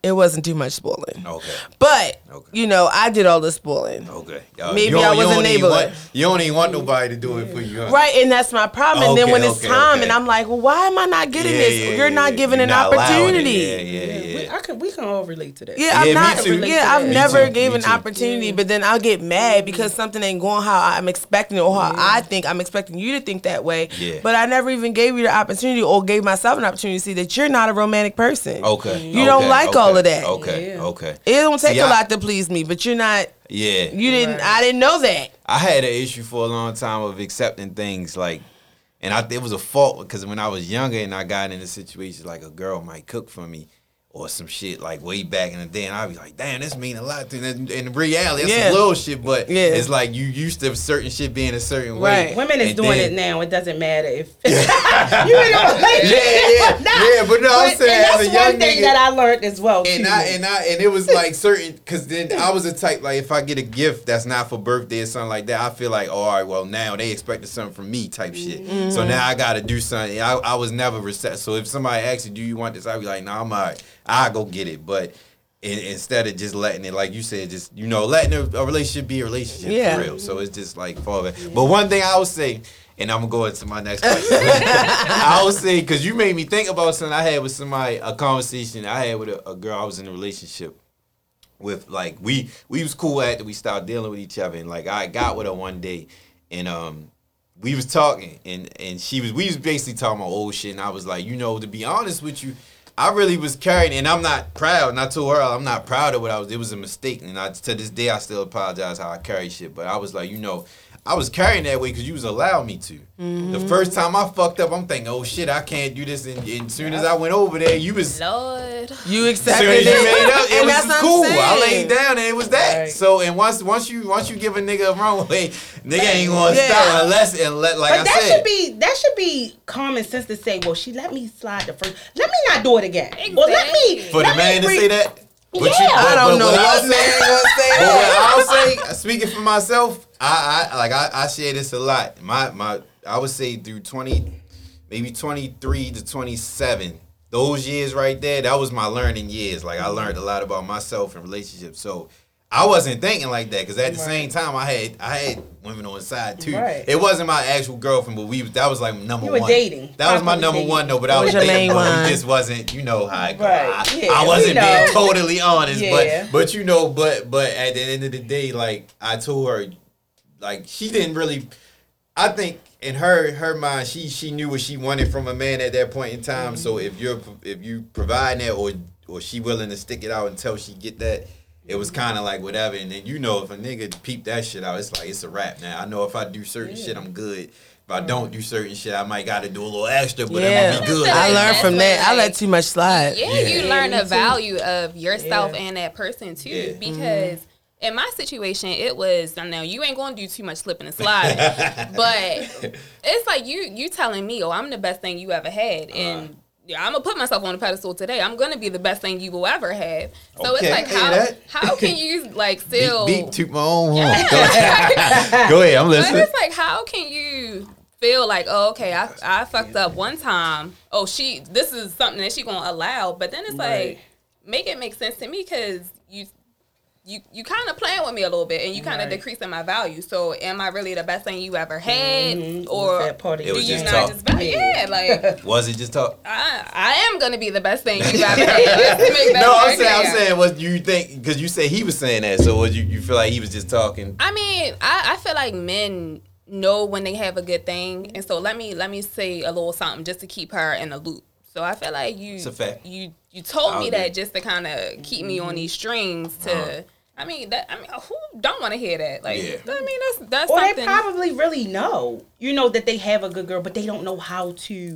It wasn't too much spoiling.
Okay.
But
Okay.
you know, I did all the spoiling.
Okay. Y'all-
Maybe I was
don't even want- You don't even want nobody to do it for you. huh?
Right, and that's my problem. Okay, and then
Okay,
when it's time,
okay.
and I'm like, well, why am I not getting
Yeah,
this?
yeah,
You're
yeah,
not giving
You're
an
not
opportunity.
Yeah, yeah, yeah.
We, I can, we can all relate to that.
Yeah, I'm
Yeah, me
not.
too.
Yeah, I've
Me
never
too,
gave
me
an
too.
opportunity, but then I'll get mad mm-hmm. because something ain't going how I'm expecting it or how I think I'm expecting you to think that way.
Yeah.
But I never even gave you the opportunity or gave myself an opportunity to see that you're not a romantic person.
Okay.
You don't like
okay,
all of that.
Okay.
Yeah.
Okay.
It don't take
See,
a
I-
lot to please me, but you're not.
Yeah.
You didn't. I didn't know that.
I had an issue for a long time of accepting things like, and I it was a fault because when I was younger and I got in a situation like a girl might cook for me or some shit like way back in the day, and I'd be like, damn, this mean a lot to me. In reality, it's
Yeah.
some little shit, but
Yeah.
it's like you used to certain shit being a certain way.
Right.
Women is doing
then-
it now. It doesn't matter if you in a relationship.
Yeah, yeah, yeah, but no, I'm saying
and
as
that's
a young
one thing
nigga-
that I learned as well.
And
too.
I and I and it was like certain because then I was a type like if I get a gift that's not for birthday or something like that, I feel like oh, all right, well now they expected something from me type shit. So mm-hmm. now I got to do something. I, I was never receptive. So if somebody asks you, do you want this? I'd be like, no, nah, I'm alright. I go get it. But in, instead of just letting it, like you said, just you know, letting a, a relationship be a relationship
Yeah.
for real. So it's just like fall back. But one thing I would say. And I'm gonna go into my next question. I would say because you made me think about something I had with somebody, a conversation I had with a, a girl I was in a relationship with. Like we we was cool after we started dealing with each other, and like I got with her one day, and um we was talking, and and she was we was basically talking about old shit, and I was like, you know, to be honest with you. I really was carrying, and I'm not proud. And I told I'm not proud of what I was. It was a mistake, and I, to this day I still apologize how I carry shit. But I was like, you know, I was carrying that way because you was allowed me to. The mm-hmm. first time I fucked up, I'm thinking, oh shit, I can't do this. And, and as soon as I went over there, you was
Lord.
You accepted
soon as you
it.
made up, it
And
was
that's what I'm
cool. I laid down and it was that.
Right.
So and once once you once you give a nigga a wrong way, nigga ain't gonna
Yeah.
stop unless and let like
But
I
that
said.
should be that should be common sense to say, well, she let me slide the first. Let me not do it again. Well, let me
for
let
the man
me
to say that. But
Yeah.
I don't know
what
what
I'll
man gonna say
But what I'll say, speaking for myself, I, I like I, I share this a lot. My my I would say through twenty, maybe twenty three to twenty seven, those years right there, that was my learning years. Like I learned a lot about myself and relationships. So I wasn't thinking like that because at the same time I had I had women on the side too.
Right.
It wasn't my actual girlfriend, but we that was like number
You were
one.
dating.
That was my number
dating.
one though, but I
What
was
was your
dating,
main
but
one?
it just wasn't, you know how I go.
Right.
I,
Yeah,
I wasn't
know.
being totally honest,
Yeah.
but but you know, but but at the end of the day, like I told her, like she didn't really. I think in her her mind, she she knew what she wanted from a man at that point in time. So
Mm-hmm.
if you're if you provide that, or or she willing to stick it out until she get that. It was kind of like whatever, and then you know if a nigga peep that shit out, it's like it's a wrap. Now I know if I do certain shit, I'm good. If I don't do certain shit, I might got to do a little extra, but I'm gonna be good.
I learned from that. I let too much slide.
Yeah,
Yeah.
you learn
me
the value of yourself
Yeah.
and that person too.
Yeah.
Because in my situation, it was I know you ain't gonna do too much slipping and sliding, but it's like you you telling me, oh, I'm the best thing you ever had,
Uh-huh.
And yeah, I'm gonna put myself on a pedestal today. I'm gonna be the best thing you will ever have. So
Okay,
it's like
I
how
that.
how can you like still
Beep, beep, toot my own horn. Go ahead, Go ahead, I'm listening.
But it's like, how can you feel like, oh, okay, I, I fucked up one time. Oh, she, this is something that she gonna allow. But then it's
Right.
like, make it make sense to me because you, you, you kind of playing with me a little bit, and you kind of
Right.
decreasing my value. So, am I really the best thing you ever had,
Mhm.
or
Was that part
It
do
was
you
just
not
talk.
just value? Yeah, like
Was it just talk?
I, I am gonna be the best thing you ever had. Let's make that
No, I'm saying, I'm saying, what you think? Because you said he was saying that, so what you you feel like he was just talking?
I mean, I, I feel like men know when they have a good thing, and so let me let me say a little something just to keep her in the loop. So I feel like you
It's a fact.
you you told me that just to kind of keep me on these strings to.
Uh-huh.
I mean that. I mean, who don't want to hear that? Like,
Yeah.
I mean, that's that's
Or they probably really know, you know, that they have a good girl, but they don't know how to.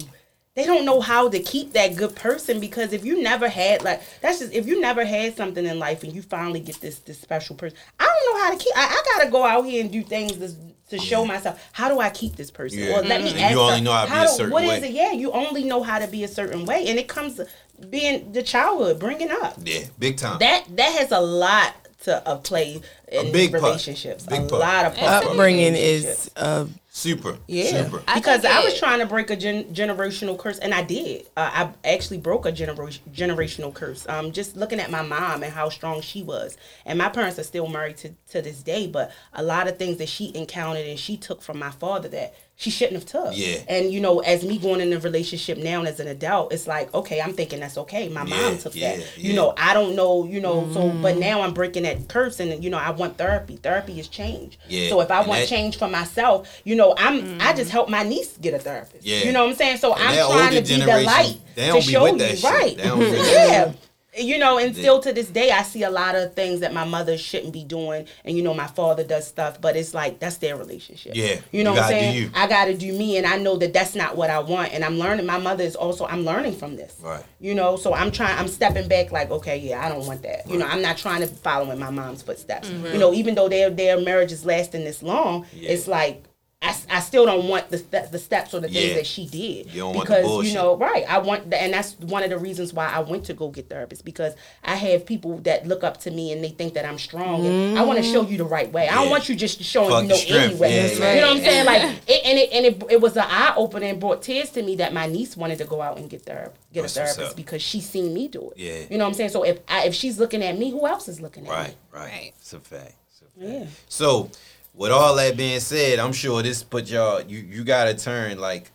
They don't know how to keep that good person because if you never had like that's just if you never had something in life and you finally get this this special person, I don't know how to keep. I, I gotta go out here and do things to, to show myself how do I keep this person
Yeah.
or let me
And
ask
you only know how to be a
do-
certain
what is
way.
it? Yeah, you only know how to be a certain way, and it comes to being the childhood, bringing up
Yeah, big time.
that that has a lot to uh, play in
big part.
relationships.
Big
a
part.
lot of
Upbringing is uh,
super.
Yeah,
super.
I
because
think
I was trying to break a gen- generational curse, and I did. Uh, I actually broke a genera- generational curse. Um, just looking at my mom and how strong she was, and my parents are still married to to this day. But a lot of things that she encountered and she took from my father that she shouldn't have took.
Yeah.
And you know, as me going in a relationship now and as an adult, it's like okay, I'm thinking that's okay. My
Yeah,
mom took
yeah,
that.
yeah.
You know, I don't know. You know, so but now I'm breaking that curse, and you know, I want therapy. Therapy is change.
Yeah,
So if I
and
want
that-
change for myself, you know, I'm I just mm-hmm. help my niece get a therapist.
Yeah.
You know what I'm saying? So
And
I'm trying to be the light
they
to
don't be
show
with
you,
shit.
right?
They don't be with
yeah. You know, and still to this day, I see a lot of things that my mother shouldn't be doing, and you know, my father does stuff, but it's like that's their relationship.
Yeah,
you know
you
what I'm
gotta do
saying?
you.
I got to do me, and I know that that's not what I want, and I'm learning. My mother is also I'm learning from this.
Right.
You know, so I'm trying. I'm stepping back, like, okay, yeah, I don't want that. You know, I'm not trying to follow in my mom's footsteps. Mm, you know, even though their their marriage is lasting this long,
Yeah.
it's like. I, s- I still don't want the ste- the steps or the things
Yeah.
that she did
You don't want the
because you know right I want the, and that's one of the reasons why I went to go get therapists because I have people that look up to me and they think that I'm strong and I want to show you the right way I don't want you just showing
Fuck
you know
strength.
anyway
Yeah,
you
yeah.
know what I'm saying like it, and it and it, it was an eye opener and brought tears to me that my niece wanted to go out and get ther- get
That's
a therapist because she seen me do it
Yeah.
you know what I'm saying so if I, if she's looking at me who else is looking at
Right,
me
right.
Right.
It's a fact. It's a fact.
yeah
So, with all that being said, I'm sure this put y'all. You you gotta turn like,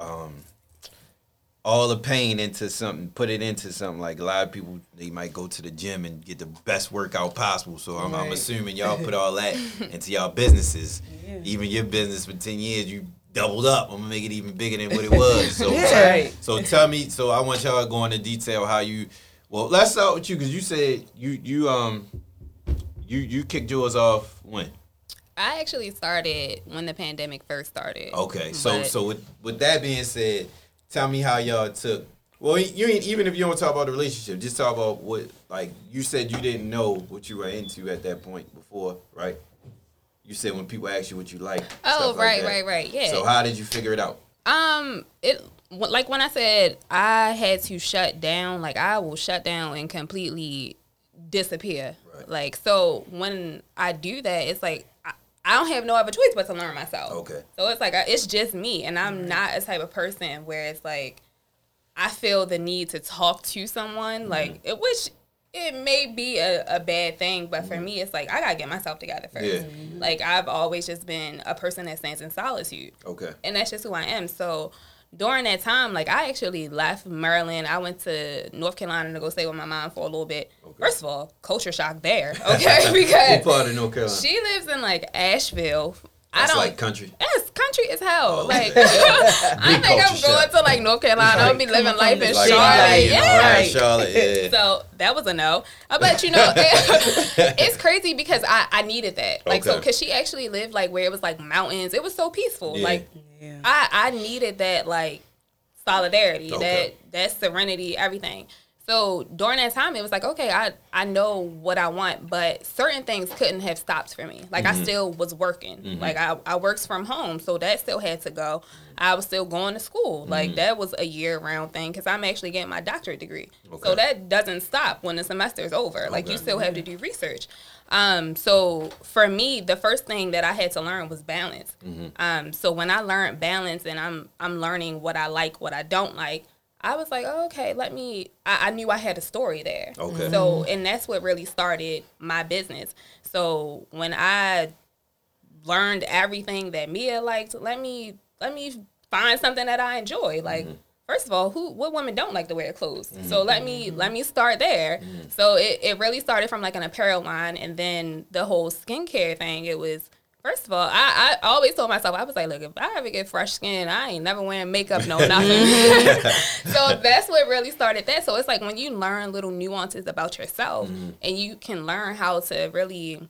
um, all the pain into something. Put it into something. Like a lot of people, they might go to the gym and get the best workout possible. So I'm, I'm assuming y'all put all that into y'all businesses. Even your business for ten years, you doubled up. I'm gonna make it even bigger than what it was. So,
Yeah.
Right.
so tell me. So I want y'all to go into detail how you. Well, let's start with you because you said you you um you you kicked yours off when.
I actually started when the pandemic first started.
Okay, so so with with that being said, tell me how y'all took. Well, you ain't even if you don't talk about the relationship, just talk about what like you said you didn't know what you were into at that point before, right? You said when people ask you what you like.
Oh,
stuff like
right,
that.
right, right. Yeah.
So how did you figure it out?
Um, it like when I said I had to shut down, like I will shut down and completely disappear.
Right.
Like so, when I do that, it's like I, I don't have no other choice but to learn myself.
Okay.
So it's like it's just me, and I'm not a type of person where it's like I feel the need to talk to someone, mm-hmm. like it, which it may be a, a bad thing, but for mm-hmm. me, it's like I gotta get myself together first.
Yeah. Mm-hmm.
Like I've always just been a person that stands in solitude,
Okay.
and that's just who I am. So during that time, like I actually left Maryland. I went to North Carolina to go stay with my mom for a little bit. First of all, culture shock there, okay?
What
because
part of North Carolina?
she lives in like Asheville. I
That's
don't
like country.
Country as hell.
Oh.
Like I think I'm going
shock.
to like North Carolina. I'll be living life in
Like,
Charlotte.
you know,
Yeah.
right, Charlotte. Yeah.
So that was a no. Uh, But you know, it's crazy because I, I needed that. Like so, because she actually lived like where it was like mountains. It was so peaceful.
Yeah.
Like I I needed that like solidarity,
Okay.
that that serenity, everything. So during that time, it was like, okay, I I know what I want, but certain things couldn't have stopped for me. Like
Mm-hmm.
I still was working. Like I I works from home, so that still had to go. I was still going to school. Like
Mm-hmm.
that was a year round thing because I'm actually getting my doctorate degree.
Okay.
So that doesn't stop when the semester is over. Like you still have to do research. Um, so for me, the first thing that I had to learn was balance.
Mm-hmm.
Um, so when I learned balance and I'm I'm learning what I like, what I don't like, I was like, oh, okay, let me. I, I knew I had a story there.
Okay.
So mm-hmm. and that's what really started my business. So when I learned everything that Mia liked, let me let me find something that I enjoy. Like mm-hmm. first of all, who what women don't like to wear clothes? Mm-hmm. So let me let me start there. So it, it really started from like an apparel line and then the whole skincare thing, it was First of all, I, I always told myself, I was like, look, if I ever get fresh skin, I ain't never wearing makeup, no nothing. Mm-hmm. so that's what really started that. So it's like when you learn little nuances about yourself mm-hmm. and you can learn how to really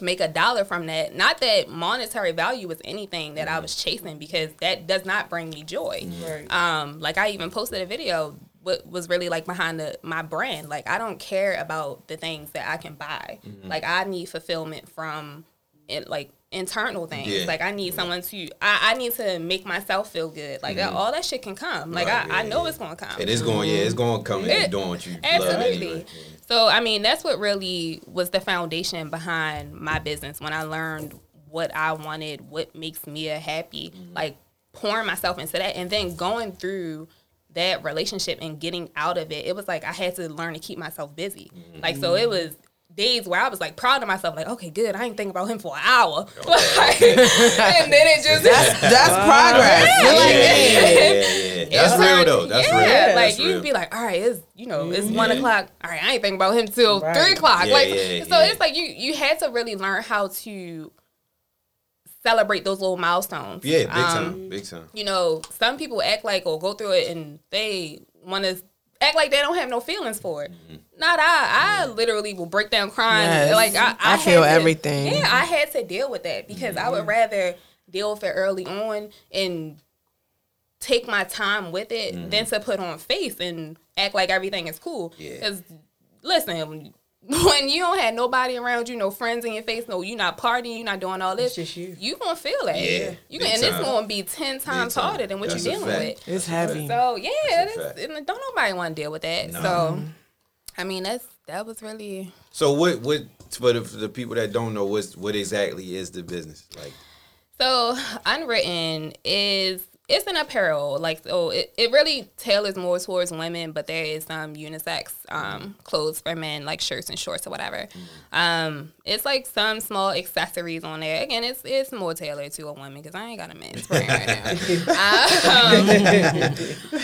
make a dollar from that. Not that monetary value was anything that I mm-hmm. was chasing because that does not bring me joy.
Right.
Um, like I even posted a video what was really like behind the my brand. Like I don't care about the things that I can buy. Like I need fulfillment from like internal things.
Yeah.
Like I need someone to I, I need to make myself feel good. Like that, all that shit can come. Like
Right,
I, I know
yeah.
it's gonna come.
It is going, yeah, it's going to come
It-
doing what you love
Absolutely.
anyway.
So I mean, that's what really was the foundation behind my business when I learned what I wanted, what makes me a happy, mm-hmm. like pouring myself into that, and then going through that relationship and getting out of it. It was like I had to learn to keep myself busy. Mm-hmm. Like so, it was days where I was like proud of myself, like okay, good, I ain't thinking about him for an hour, Like, and then it just
That's progress. You're
Yeah,
"Man."
yeah, yeah, yeah. That's
It's
real
like-
though. That's
yeah,
real.
like you'd be like, all right, it's you know, it's one o'clock. All right, I ain't thinking about him till
Right.
three o'clock.
Yeah,
like,
yeah,
so
yeah.
it's like you you had to really learn how to celebrate those little milestones.
Yeah, big
Um,
time, big time.
You know, some people act like or go through it and they want to act like they don't have no feelings for it.
Mm-hmm.
Not I. I literally will break down crying.
Yes.
Like I,
I
I,
feel
to-
everything.
Yeah, I had to deal with that because I
Mm-hmm.
would rather deal with it early on and take my time with it than to put on face and act like everything is cool.
Mm-hmm. Yeah.
Because listen, when you don't have nobody around you, no friends in your face, no, you not partying, you not doing all this,
It's just you.
you gonna feel that.
Yeah,
you
big
can, and it's gonna be ten times
time.
harder than what
That's
you're dealing
fact.
with.
It's heavy.
So yeah,
That's a
that's,
fact.
and don't nobody want to deal with that. So I mean, that's that was really
So what what for the, for the people that don't know what's what exactly is the business like?
So unwritten is it's an apparel like so it, it really tailors more towards women but there is some unisex um, clothes for men like shirts and shorts or whatever. Um, it's like some small accessories on there. Again it's it's more tailored to a woman because i ain't got a man's brand. Right now um,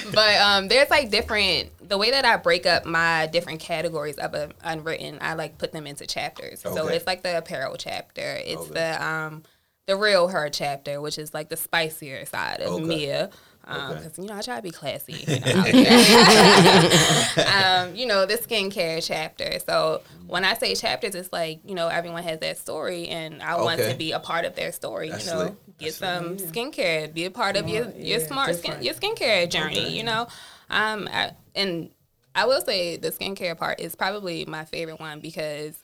but um, there's like different the way that i break up my different categories of a, unwritten i like put them into chapters. So it's like the apparel chapter. It's
Okay.
the um the real her chapter, which is like the spicier side of
Okay.
Mia. Because,
Okay.
you know, I try to be classy. You know, um, you know, the skincare chapter. So when I say chapters, it's like, you know, everyone has that story, and I want to be a part of their story.
That's
you know,
lit.
get
That's
some skincare, be a part of your, your
yeah,
smart skin, your skincare journey, you know? Um, I, and I will say the skincare part is probably my favorite one because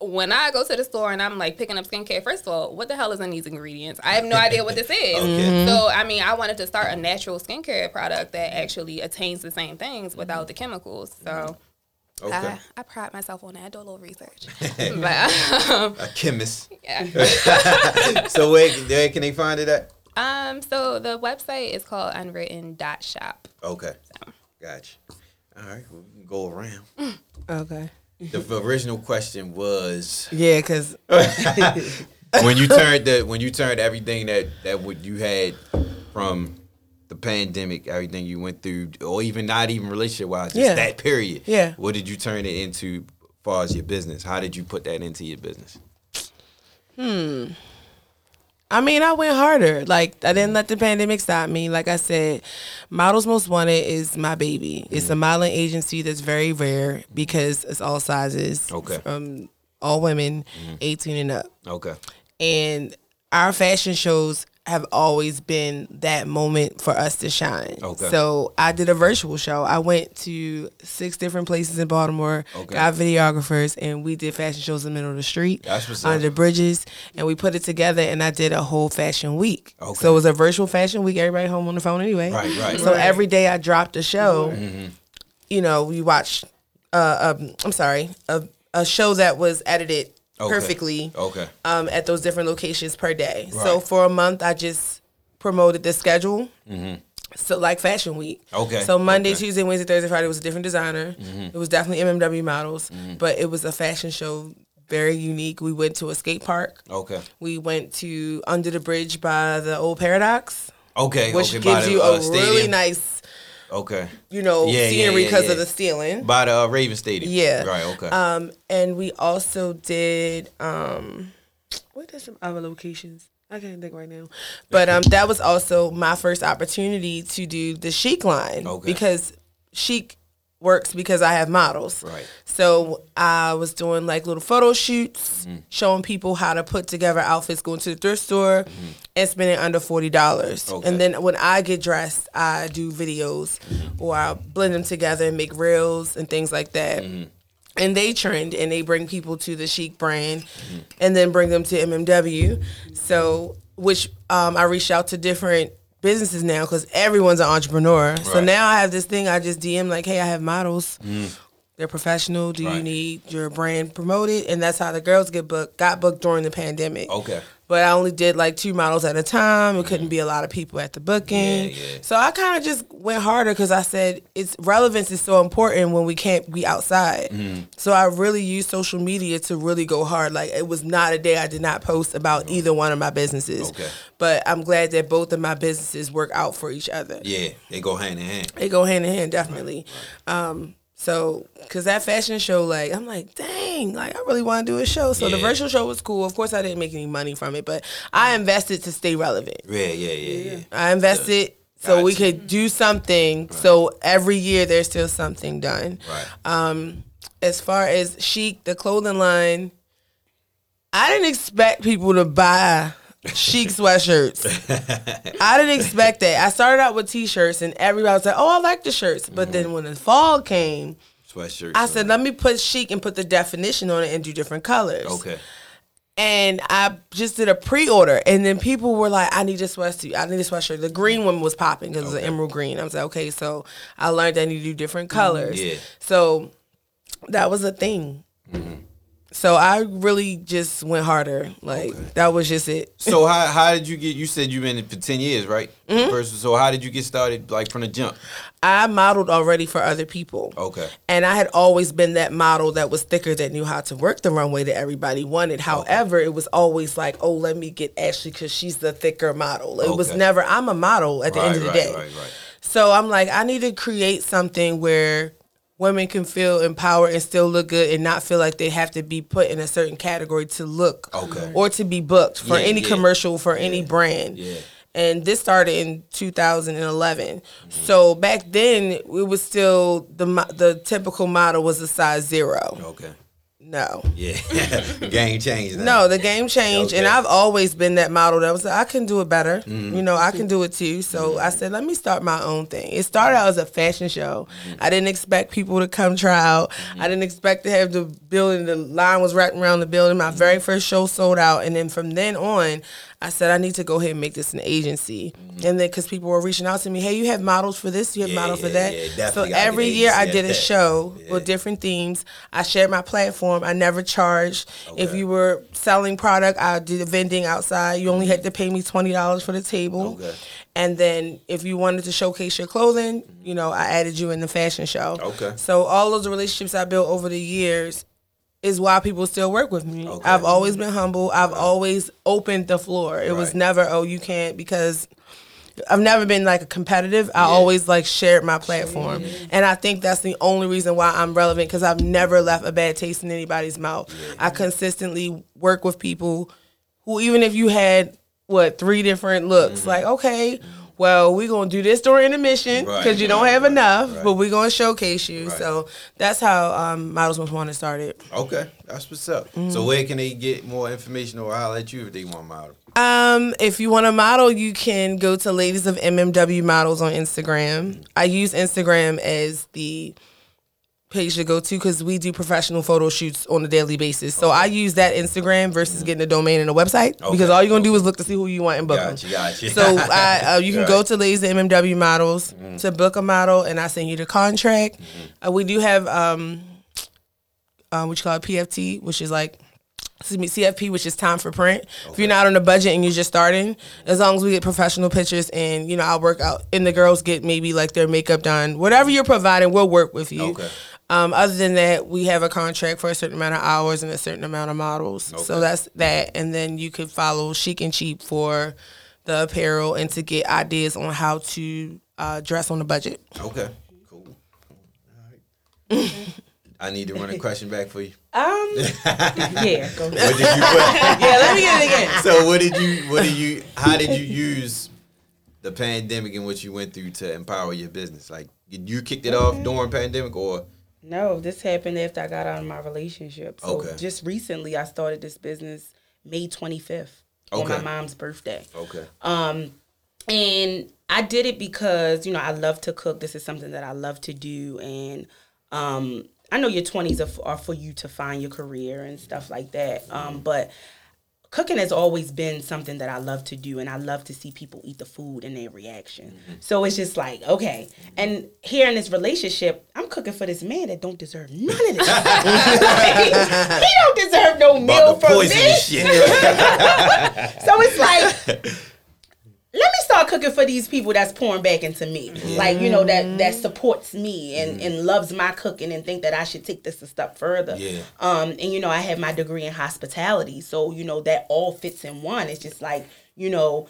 when I go to the store and I'm like picking up skincare, first of all, what the hell is in these ingredients? I have no idea what this is.
Okay.
So, I mean, I wanted to start a natural skincare product that actually attains the same things without the chemicals. So,
Okay,
I, I pride myself on that. I do a little research. but, um,
a chemist.
yeah.
so where, where can they find it at?
Um, so the website is called unwritten.shop.
Okay, Gotcha. All right, we can go around.
Okay.
The original question was
Yeah, because
when you turned the when you turned everything that that what you had from the pandemic, everything you went through, or even not even relationship wise, just
Yeah.
that period.
Yeah.
What did you turn it into as far as your business? How did you put that into your business? Hmm.
I mean, I went harder. Like I didn't mm. let the pandemic stop me. Like I said, Models Most Wanted is my baby. It's a mm. modeling agency that's very rare because it's all sizes.
Okay.
From all women, mm. eighteen and up.
Okay.
and our fashion shows have always been that moment for us to shine.
Okay.
So I did a virtual show. I went to six different places in Baltimore,
Okay.
got videographers, and we did fashion shows in the middle of the street, under bridges, and we put it together. And I did a whole fashion week.
Okay.
So it was a virtual fashion week. Everybody home on the phone anyway.
Right, right.
So every day I dropped a show.
Mm-hmm.
You know, we watched. Uh, um, I'm sorry, a, a show that was edited
Okay.
perfectly
Okay.
um, at those different locations per day.
Right.
So for a month, I just promoted the schedule. Mm. So like Fashion Week.
Mm-hmm. Okay,
So Monday,
okay. Mm-hmm.
Tuesday, Wednesday, Thursday, Friday was a different designer. Mm. It was definitely MMW models, but it was a fashion show, very unique. We went to a skate park.
Okay.
We went to under the bridge by the old Paradox,
Okay.
which
okay.
gives
the,
you
uh,
a really
stadium.
nice,
Okay.
you know,
Yeah, yeah,
scenery
yeah,
because
yeah.
of the ceiling.
By the uh, Raven Stadium.
Yeah.
Right. Okay.
Um, and we also did um, what are some other locations? I can't think right now, but um, that was also my first opportunity to do the chic line
Okay.
because chic works because I have models.
Right.
So I was doing like little photo shoots,
Mm-hmm.
showing people how to put together outfits, going to the thrift store, and spending under forty dollars.
Mm-hmm. Okay.
And then when I get dressed, I do videos, or I blend them together and make reels and things like that.
Mm-hmm.
And they trend and they bring people to the chic brand, and then bring them to MMW. So, which um, I reached out to different businesses now because everyone's an entrepreneur. So now I have this thing. I just DM like, hey, I have models. Mm. They're professional. Do you need your brand promoted? And that's how the girls get booked. Got booked during the pandemic.
Okay.
But I only did like two models at a time. It couldn't be a lot of people at the booking.
Yeah, yeah.
So I kind of just went harder because I said it's relevance is so important when we can't be outside.
Mm-hmm.
So I really used social media to really go hard. Like it was not a day I did not post about either one of my businesses.
Okay.
But I'm glad that both of my businesses work out for each other.
yeah. They go hand in hand.
They go hand in hand, definitely. Um, so, cause that fashion show, like, I'm like, dang, like, I really want to do a show. So the virtual show was cool. Of course, I didn't make any money from it, but I invested to stay relevant.
Yeah. Yeah. Yeah. Yeah.
I invested so we
Gotcha.
could do something. So every year there's still something done.
Right.
Um, as far as chic, the clothing line, I didn't expect people to buy chic sweatshirts. I didn't expect that. I started out with t-shirts and everybody was like, "Oh, I like the shirts." But then mm-hmm. when the fall came,
Sweatshirt.
I said, "Let me put chic and put the definition on it and do different colors."
Okay.
And I just did a pre-order, and then people were like, "I need a sweatsuit. I need a sweatshirt." The green one was popping because it was emerald green. I was like, "Okay," so I learned I need to do different mm-hmm. colors.
yeah.
So that was a thing. Mm-hmm. So I really just went harder. Like that was just it.
So how how did you get? You said you've been in for ten years, right?
Mm-hmm.
First, so how did you get started? Like from the jump?
I modeled already for other people.
Okay.
And I had always been that model that was thicker that knew how to work the runway that everybody wanted. However, it was always like, oh, let me get Ashley because she's the thicker model. It was never, I'm a model at the end of the
right,
day.
Right. Right.
So I'm like, I need to create something where women can feel empowered and still look good and not feel like they have to be put in a certain category to look
Okay.
or to be booked for
Yeah,
any
yeah.
commercial for any brand.
Yeah.
And this started in 2011. So back then, it was still the the typical model was a size zero.
Okay.
No,
Yeah. Game changed. now.
no, the game changed, and I've always been that model that was like, I can do it better.
Mm-hmm.
You know, I can do it too. So I said, let me start my own thing. It started out as a fashion show.
Mm-hmm.
I didn't expect people to come try out. I didn't expect to have the building. The line was wrapped around the building. My
Mm-hmm.
very first show sold out, and then from then on. I said I need to go ahead and make this an agency, and then because people were reaching out to me, hey, you have models for this, you have
Mm-hmm. Yeah,
models for that.
yeah,
so every year I did a
that.
show
Yeah.
with different themes. I shared my platform. I never charged. If you were selling product, I did a vending outside. You only had to pay me twenty dollars for the table.
Okay.
And then if you wanted to showcase your clothing, you know, I added you in the fashion show.
Okay.
So all those relationships I built over the years is why people still work with me.
Okay.
I've always been humble. I've always opened the floor. It was never, oh, you can't because I've never been like a competitive. I always like shared my platform. And I think that's the only reason why I'm relevant because I've never left a bad taste in anybody's mouth. I consistently work with people who even if you had what three different looks,
Mm-hmm.
like, okay, well, we're gonna do this during intermission because
Right,
you don't have enough,
right.
but we're gonna showcase you.
Right.
So that's how um, Models Most Wanted started.
Okay, that's what's up.
Mm-hmm.
So where can they get more information or I'll let you if they want model?
Um, if you want to model, you can go to Ladies of MMW Models on Instagram. I use Instagram as the page to go to because we do professional photo shoots on a daily basis. So I use that Instagram versus getting a domain and a website because all you're gonna do is look to see who you want and book them.
Gotcha, gotcha.
So I, uh, you can go to of MMW Models to book a model, and I send you the contract. Uh, we do have um, uh, what you call it PFT, which is like excuse me, TFP, which is time for print. If you're not on a budget and you're just starting, as long as we get professional pictures and you know I'll work out, and the girls get maybe like their makeup done, whatever you're providing, we'll work with you.
Okay.
Um, other than that, we have a contract for a certain amount of hours and a certain amount of models. So that's that, and then you could follow Chic and Cheap for the apparel and to get ideas on how to uh, dress on a budget.
Okay, cool. All right. I need to run a question back for you.
Um, yeah, go ahead.
What did you put?
Yeah, let me get it again.
so what did you what did you how did you use the pandemic and what you went through to empower your business? Like you kicked it off during pandemic or
No, this happened after I got out of my relationship. So
Okay.
just recently, I started this business May 25th on my mom's birthday.
okay.
Um, and I did it because you know I love to cook. This is something that I love to do, and um, I know your twenties are, f- are for you to find your career and stuff like that. Um, but cooking has always been something that I love to do, and I love to see people eat the food and their reaction. So it's just like okay, and here in this relationship, I'm cooking for this man that don't deserve none of this. he don't deserve no meal from me. So it's like, let me start cooking for these people that's pouring back into me, like you know that that supports me and and loves my cooking and think that I should take this a step further.
Yeah.
Um, and you know I have my degree in hospitality, so you know that all fits in one. It's just like you know.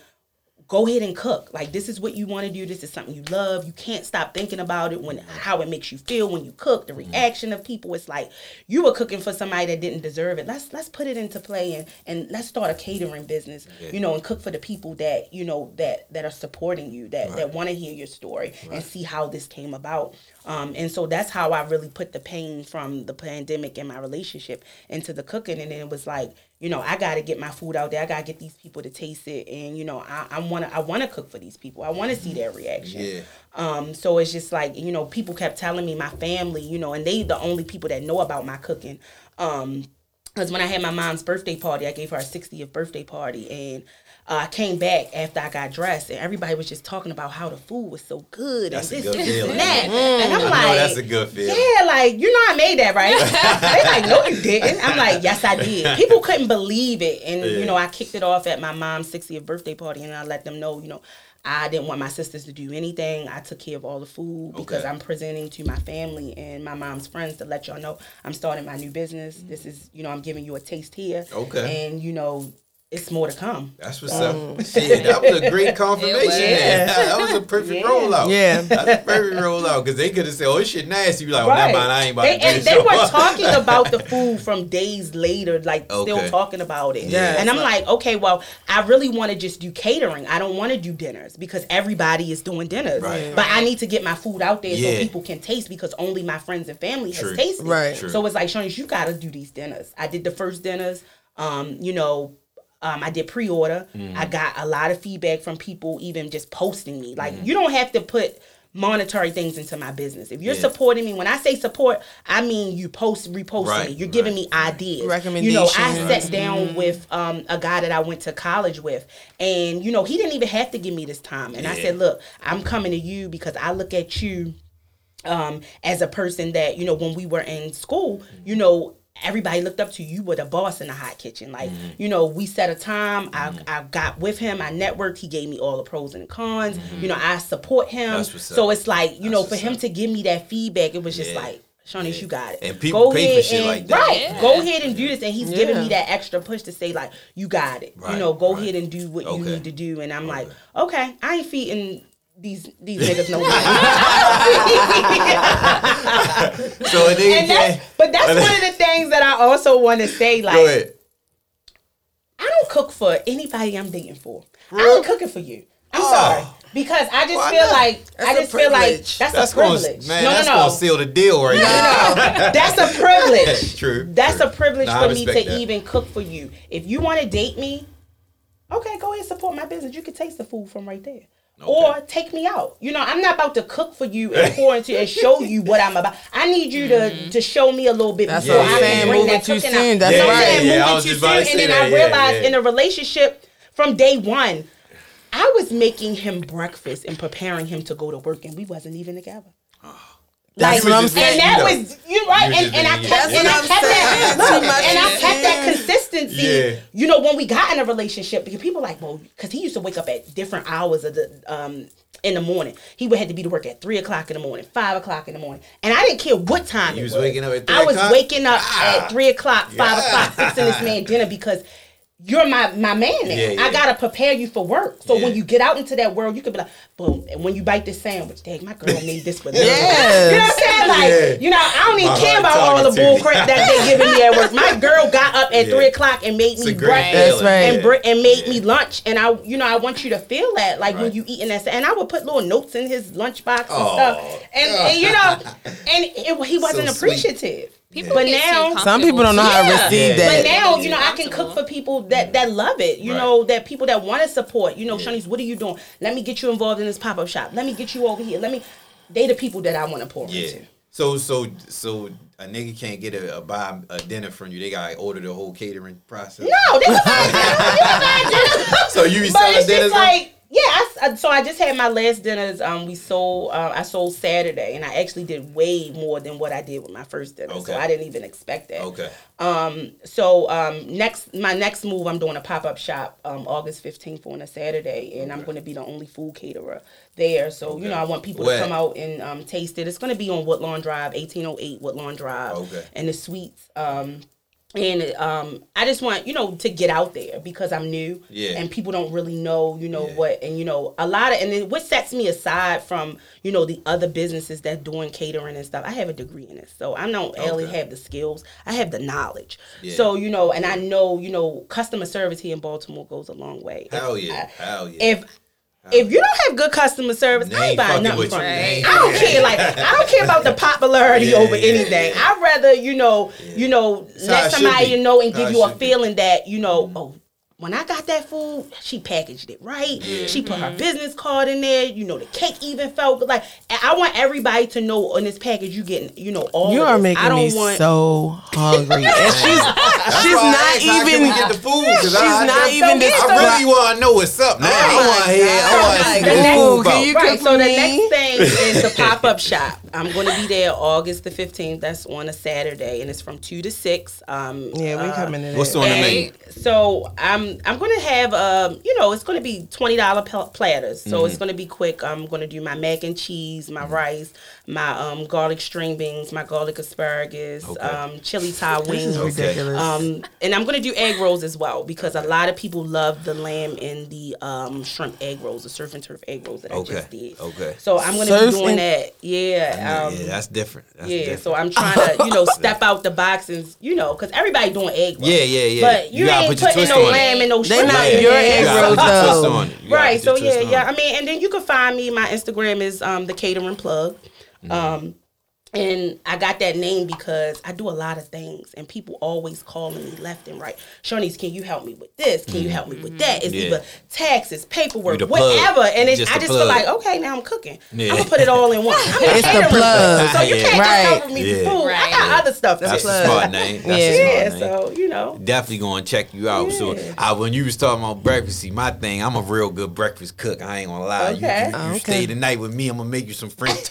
Go ahead and cook. Like this is what you want to do. This is something you love. You can't stop thinking about it when how it makes you feel when you cook. The reaction of people. It's like you were cooking for somebody that didn't deserve it. Let's let's put it into play and and let's start a catering business. You know, and cook for the people that you know that that are supporting you that that want to hear your story and see how this came about. Um, and so that's how I really put the pain from the pandemic and my relationship into the cooking. And then it was like, you know, I got to get my food out there. I got to get these people to taste it. And you know, I, I want to I want to cook for these people. I want to see their reaction.
Yeah.
Um, so it's just like, you know, people kept telling me, my family, you know, and they the only people that know about my cooking. Um, because when I had my mom's birthday party, I gave her a 60th birthday party, and uh, I came back after I got dressed, and everybody was just talking about how the food was so good
That's a
and this,
good
this,
feeling.
and that. And I'm
I
like,
that's a good feeling.
yeah, like you know I made that, right? they like, no, you didn't. I'm like, yes, I did. People couldn't believe it, and
Yeah.
you know, I kicked it off at my mom's 60th birthday party, and I let them know, you know, I didn't want my sisters to do anything. I took care of all the food because
Okay.
I'm presenting to my family and my mom's friends to let y'all know I'm starting my new business. This is, you know, I'm giving you a taste here.
Okay.
And you know, it's more to come.
That's what's up. Shit, that was a great confirmation.
was.
man. That, that was a perfect
Yeah.
rollout.
Yeah.
That's a perfect rollout because they could have said, "Oh, this shit nasty." You like, "Oh, never mind, I ain't about
they,
to
and they were talking about the food from days later, like
Okay.
still talking about it.
Yeah.
And I'm like, okay, well, I really want to just do catering. I don't want to do dinners because everybody is doing dinners.
Right.
But I need to get my food out there
Yeah.
so people can taste because only my friends and family
True.
has tasted.
Right.
True.
So it's like, Shawnice, you got to do these dinners. I did the first dinners. Um, you know. Um, I did pre-order.
Mm.
I got a lot of feedback from people, even just posting me.
Mm.
Like, you don't have to put monetary things into my business. If you're
Yeah.
supporting me, when I say support, I mean you post, repost
Right,
me. You're giving
right,
me ideas. You know, I
Recommendations.
sat down with um, a guy that I went to college with, and you know, he didn't even have to give me this time. And I said, look, I'm coming to you because I look at you um, as a person that you know when we were in school, you know. Everybody looked up to you. You were the boss in the hot kitchen. Like,
Mm-hmm.
you know, we set a time. I, I got with him. I networked. He gave me all the pros and cons. You know, I support him.
Mm-hmm. That's what's
So it's like, you know, for
what's
him
up.
to give me that feedback, it was just
Yeah.
like, Shawnice, you got it.
And people pay for shit
and,
like that.
Right.
Yeah.
Go ahead and do this. And he's giving me that extra push to say, like, you got it.
Right,
You know, go
right.
ahead and do what you need to do. And I'm like, okay, I ain't feeding these these niggas know more.
So a nigga
and that's, but that's one of the things that I also want to say. Like,
Go ahead.
I don't cook for anybody I'm dating for. I
real?
don't cook it for you. I'm
Oh.
sorry because I just
Why
feel
not?
like
That's
I
a
just feel like that's,
That's
a
gonna,
privilege.
man.
no,
that's
no, no.
gonna seal the deal right now.
That's a privilege.
True.
That's
true.
a privilege
Nah, I
for me to
that.
even cook for you. If you want to date me, okay, go ahead support my business. You can taste the food from right there. Or take me out. You know, I'm not about to cook for you and pour into and show you what I'm about. I need you to mm-hmm. to show me a little bit
That's
before
what I'm
I can
saying,
bring
moving
that
too
cooking
soon,
out.
that's
You
right.
I'm saying?
Yeah, I
Moving
was
too
just
soon.
about
And then
that,
I
yeah,
realized
yeah.
in a relationship from day one, I was making him breakfast and preparing him to go to work, and we wasn't even together.
That's
You
what I'm saying.
And that
You know.
was you right,
You
and, and I kept and I kept that look, and I kept that consistency.
Yeah.
You know, when we got in a relationship, because people like, well, because he used to wake up at different hours of the um in the morning. He would have to be to work at three o'clock in the morning, five o'clock in the morning, and I didn't care what time.
You
it
was
was
waking up at 3
I was
o'clock?
waking up
Ah.
at three o'clock, five
Yeah.
o'clock, fixing this man dinner because. You're my my man now.
Yeah, yeah.
I gotta prepare you for work. So
Yeah.
when you get out into that world, you could be like, boom. And when you bite this sandwich, dang, my girl made this for me.
Yes.
You know what I'm saying? Like,
Yeah.
you know, I don't even
My
care about all the bull crap that they giving me at work. My girl got up at three o'clock and made
It's
me breakfast
right.
and br- and made me lunch. And I, you know, I want you to feel that, like when
Right.
you eating that. And I would put little notes in his lunchbox and
Oh,
stuff. And, and you know, and it, he wasn't
So sweet.
Appreciative.
People
But now-
Some people don't know how to receive
Yeah.
But now, you know, I can cook for people that that love it. You
Right.
know, that people that want to support. You know,
Yeah.
Shawnice, what are you doing? Let me get you involved in this pop up shop. Let me get you over here. Let me. They the people that I want to pour
Yeah.
into.
So so so a nigga can't get a, a buy a dinner from you. They gotta order the whole catering process.
No, they was like, they was
So you be
but
selling
it's
dinners?
like yeah. I, so I just had my last dinners. Um, we sold. Uh, I sold Saturday, and I actually did way more than what I did with my first dinner.
Okay.
So I didn't even expect that.
okay.
Um, so um, next, my next move, I'm doing a pop up shop um, August 15th on a Saturday, and I'm going to be the only food caterer there. So you know, I want people
Where?
to come out and um, taste it. It's going to be on Woodlawn Drive, 1808 Woodlawn Drive,
Okay.
and the suites. Um, and um, I just want you know to get out there because I'm new,
Yeah.
and people don't really know you know
Yeah.
what, and you know a lot of, and then what sets me aside from you know the other businesses that doing catering and stuff. I have a degree in it, so I don't only
Okay.
have the skills, I have the knowledge.
Yeah.
So you know, and I know you know customer service here in Baltimore goes a long way.
Hell
If
yeah.
I-
Hell yeah.
if if you don't have good customer service,
They
I ain't buying nothing from
you.
you.
They ain't-
I don't care. Like I don't care about the popularity
Yeah,
over
yeah,
anything.
yeah.
I'd rather you know, you know,
how
let somebody know and give you a
should be.
feeling that you know, mm-hmm. oh. When I got that food, she packaged it right. She put
Mm-hmm.
her business card in there. You know, the cake even felt good. Like I want everybody to know on this package you getting, you know, all.
You
of
are
this.
making
I don't
me
want,
so hungry, and she's she's not
asked, how can
even.
get the food. 'Cause
She's
I,
not
I,
even
I really want to know what's up now. I
Oh
want to hear. I want to see
The
food
Can you.
Right. So
for
the next thing is the pop up shop. I'm going to be there August the 15th. That's on a Saturday, and it's from two to six. Um,
Yeah, we
uh,
coming in.
What's
there.
on the
and
menu?
So I'm I'm gonna have um you know it's gonna be twenty dollar platters. So
Mm-hmm.
it's gonna be quick. I'm gonna do my mac and cheese, my rice, my um garlic string beans, my garlic asparagus,
Okay.
um chili Thai
This
wings.
is ridiculous.
Um, and I'm gonna do egg rolls as well because a lot of people love the lamb and the um, shrimp egg rolls, the surf and turf egg rolls that
Okay,
I just did.
okay.
So I'm gonna be doing
and-
that. Yeah. Um,
yeah, that's different. That's
yeah,
different.
so I'm trying to, you know, step out the box and, you know, because everybody doing egg rolls.
Yeah, yeah, yeah.
But
You
you,
gotta
ain't
put your
putting
twist
no
on it.
lamb and no
They
shrimp
not
in
your
there.
egg rolls,
put your twist
though.
You
Right. So yeah, yeah. I mean, and then you can find me. My Instagram is um the catering plug.
Mm-hmm.
Um, and I got that name because I do a lot of things, and people always calling me left and right. Shawnice, can you help me with this? Can you help me with that? It's
Yeah.
either taxes, paperwork,
You plug.
whatever. And it's,
Just
I
the
just feel like, okay, now I'm cooking.
Yeah.
I'm gonna put it all in one. I'm
It's the
caterer,
plug.
So you
Yeah.
can't
Right.
just cover me
Yeah.
for food. I got other stuff.
That's
to
a
do.
smart name. That's
Yeah.
a smart
Yeah,
name.
so you know.
Definitely gonna check you out. So I, when you was talking about breakfast, see my thing, I'm a real good breakfast cook. I ain't gonna lie. You-
Okay.
You, you, oh,
Okay.
stay the night with me, I'm gonna make you some French toast,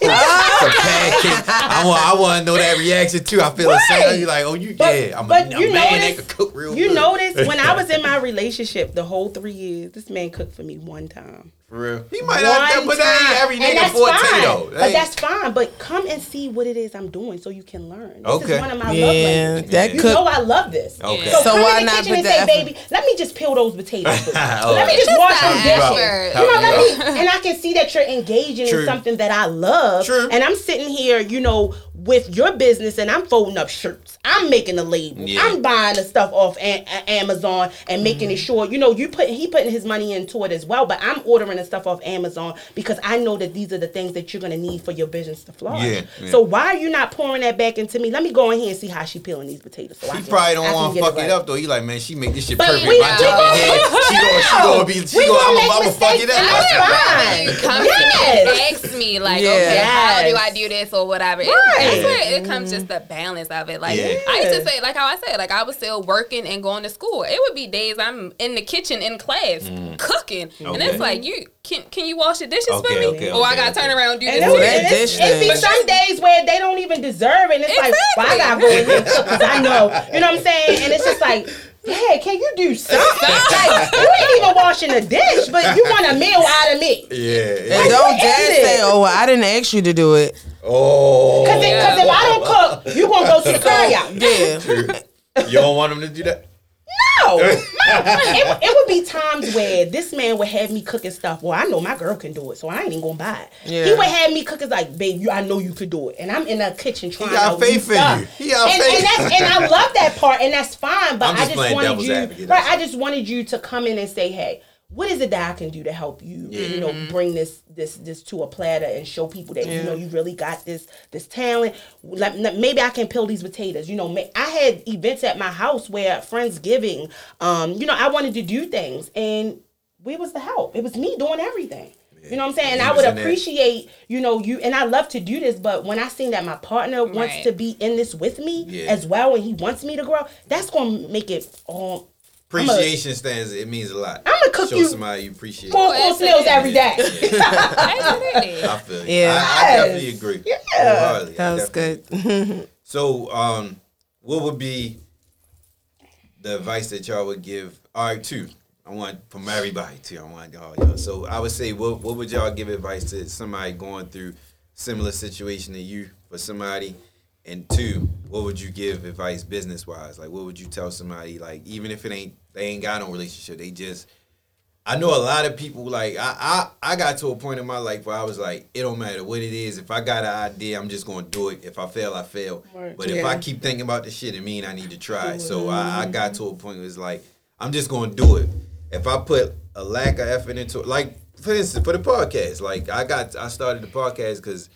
some pancakes, I want, I want to know that reaction too. I feel the same.
Right.
You like, oh, you
But-
yeah, I'm
but
a
you
man
notice-
that could cook real
You
good.
notice when I was in my relationship the whole three years, this man cooked for me one time.
For real. He might not,
One
but that ain't every.
And
nigga
that's
forte
fine.
though. That
But that's fine. But come and see what it is I'm doing so you can learn. This
Okay.
is one of my love
Yeah,
languages.
that
You
could.
know I love this.
Okay.
So,
So
come
why
in the
not
kitchen and say,
effort-
baby, let me just peel those potatoes.
Oh,
let me just
just
wash
the
those dishes.
effort.
You know, let me, and I can see that you're engaging
True.
in something that I love.
True.
And I'm sitting here, you know, with your business and I'm folding up shirts. I'm making the labels.
Yeah.
I'm buying the stuff off a- a- Amazon and making
Mm-hmm.
it sure, you know, you put he putting his money into it as well. But I'm ordering the stuff off Amazon because I know that these are the things that you're gonna need for your business to flourish.
Yeah, yeah.
So why are you not pouring that back into me? Let me go in here and see how she peeling these potatoes. So I
He
can-
probably don't want to fuck it
right.
up though. He like, man, she make this shit
But
perfect.
we-
My
we
job
gonna-
in here, she gonna, she gonna be, she gonna,
gonna
I'm
make
gonna fuck it
mistakes.
up.
That's fine.
come
Yes.
and ask me like,
Yeah.
okay, how do I do this or whatever? It-
Right.
That's where it mm-hmm. comes just the balance of it. Like
Yeah.
I used to say, like how I said, like I was still working and going to school. It would be days I'm in the kitchen in class mm. cooking, and it's like you can can you wash the dishes
Okay,
for me?
okay,
or I gotta
okay.
turn around and do
And
this.
it,
Well, that
and
dish
it's, it be some days where they don't even deserve it. And it's like, well, I gotta go in here because I know. You know what I'm saying? And it's just like, yeah, can you do something? like, you ain't even washing the dish, but you want a meal out of me.
Yeah.
And don't
What
dare say, "Oh, well, I didn't ask you to do it."
Oh.
Because if I don't cook, you gonna go to the car out.
Yeah,
You don't want them to do that?
No, it, it would be times where this man would have me cooking stuff. Well, I know my girl can do it, so I ain't even gonna buy it.
Yeah.
He would have me cooking like, babe, you, I know you could do it, and I'm in the kitchen trying
got
to
faith in
stuff.
you. He got
and,
faith.
And, that's, and I love that part, and that's fine. But
I'm just
just wanted you, right? I just wanted you to come in and say, hey. What is it that I can do to help you? You know, bring this this this to a platter and show people that you know you really got this this talent. Like, maybe I can peel these potatoes. You know, I had events at my house where Friendsgiving. Um, you know, I wanted to do things, and where was the help? It was me doing everything. You know what I'm saying? And I would appreciate, you know, you and I love to do this, but when I seen that my partner wants
Right.
to be in this with me
Yeah.
as well and he wants me to grow, that's gonna make it all
Appreciation stands. It means a lot.
I'ma cook
Show
you
somebody you appreciate.
four
Well,
course
it's-
meals every day.
Absolutely.
I feel you.
Yeah.
I, I definitely agree.
Yeah.
Wholeheartedly. I
that was
definitely
good.
So, um, what would be the advice that y'all would give? All right, two. I want from everybody too. I want all y'all. So I would say, what what would y'all give advice to somebody going through similar situation to you for somebody? And two, what would you give advice business wise? Like, what would you tell somebody? Like, even if it ain't they ain't got no relationship, they just I know a lot of people like I, I I got to a point in my life where I was like, it don't matter what it is. If I got an idea, I'm just gonna do it. If I fail, I fail.
Right.
But if I keep thinking about the shit, it mean I need to try. So I, I got to a point where it's like, I'm just gonna do it. If I put a lack of effort into it, like for instance, for the podcast, like I got I started the podcast because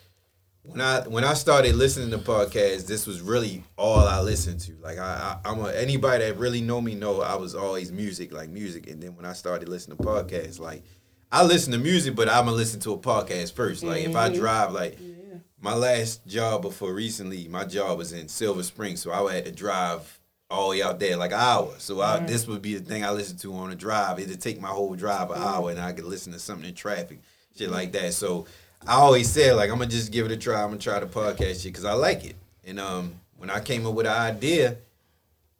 when I when I started listening to podcasts, this was really all I listened to. Like I, I I'm a, anybody that really know me know I was always music, like music. And then when I started listening to podcasts, like I listen to music, but I'm gonna listen to a podcast first. Like if I mm-hmm. drive, like my last job before recently, my job was in Silver Spring, so I had to drive all the way out there like an hour. So I, this would be the thing I listened to on the drive. It'd take my whole drive an hour, and I could listen to something in traffic, shit like that. So I always said like I'm gonna just give it a try. I'm gonna try the podcast shit because I like it. And um, when I came up with an idea,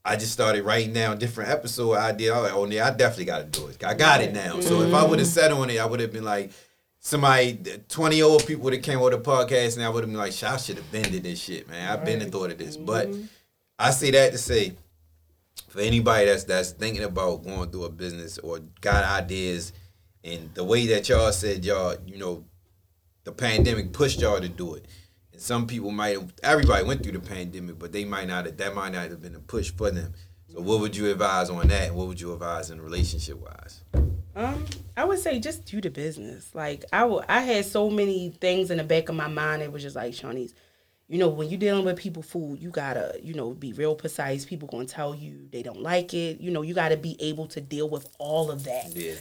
I just started writing down different episode idea. I was like, oh yeah, I definitely got to do it. I got it now. So if I would have sat on it, I would have been like. Somebody, twenty old people would have came with a podcast, and I would have been like, "I should have been to this shit, man. I've been and thought of this." But I say that to say, for anybody that's that's thinking about going through a business or got ideas, and the way that y'all said y'all, you know, the pandemic pushed y'all to do it. And some people might have, everybody went through the pandemic, but they might not have, that might not have been a push for them. So what would you advise on that? And what would you advise in relationship wise?
Um, I would say just do the business. Like I w- I had so many things in the back of my mind. It was just like Shawnice. You know, when you're dealing with people food, you gotta, you know, be real precise. People gonna tell you they don't like it. You know, you gotta be able to deal with all of that.
Yeah.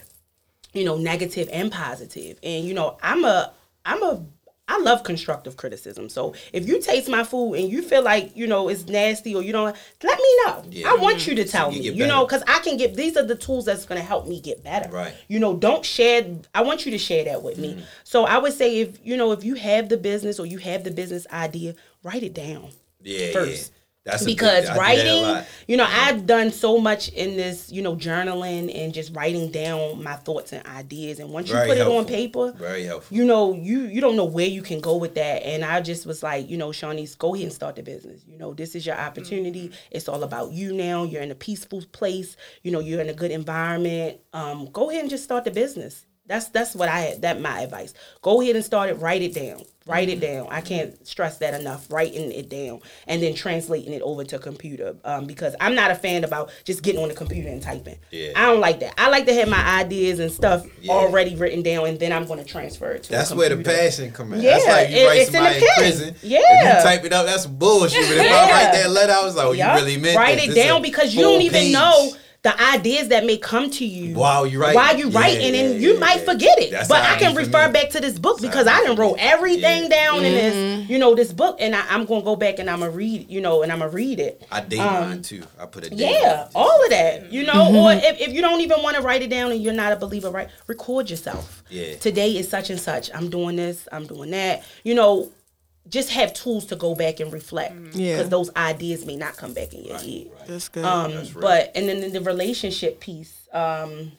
You know, negative and positive. And you know, I'm a, I'm a, I love constructive criticism. So if you taste my food and you feel like you know it's nasty or you don't, let me know.
Yeah.
I want you to
So
tell
you
me. You know, because I can get these are the tools that's going to help me get better.
Right.
You know, don't share. I want you to share that with
Mm-hmm.
me. So I would say if you know if you have the business or you have the business idea, write it down
Yeah,
first.
yeah. That's
because
big, I do that a
writing, you know, I've done so much in this, you know, journaling and just writing down my thoughts and ideas. And once you
Very
put it on paper,
Very helpful.
you know, you you don't know where you can go with that. And I just was like, you know, Shawnice, go ahead and start the business. You know, this is your opportunity. It's all about you now. You're in a peaceful place. You know, you're in a good environment. Um, go ahead and just start the business. That's that's what I had. That my advice. Go ahead and start it. Write it down. Write it down. I can't stress that enough. Writing it down and then translating it over to computer. Um, because I'm not a fan about just getting on the computer and typing.
Yeah.
I don't like that. I like to have my ideas and stuff
Yeah.
already written down, and then I'm going to transfer it to.
That's where the passion come in.
Yeah,
that's like you
it-
write
it's in the
in, prison.
Yeah.
You type it up, that's bullshit. But if I write that letter, I was like, oh,
Yup.
you really meant
write
this.
it
This
down because you don't even
page.
know the ideas that may come to you
While you're write.
while you
Yeah,
writing, and
yeah,
you
yeah,
might
yeah.
forget it.
That's
but I can refer back to this book
That's
because I
it
done
be.
wrote everything
Yeah.
down in this, you know, this book, and I, I'm gonna go back and I'm gonna read, you know, and I'm gonna read it.
I date mine too. I put a date.
Um, Yeah,
on
all of that, you know. Or if, if you don't even want to write it down and you're not a believer, right? Record yourself.
Yeah.
Today is such and such. I'm doing this. I'm doing that. You know, just have tools to go back and reflect.
Yeah.
Because those ideas may not come back in your head.
That's good.
Um,
That's
but and then in the relationship piece, um,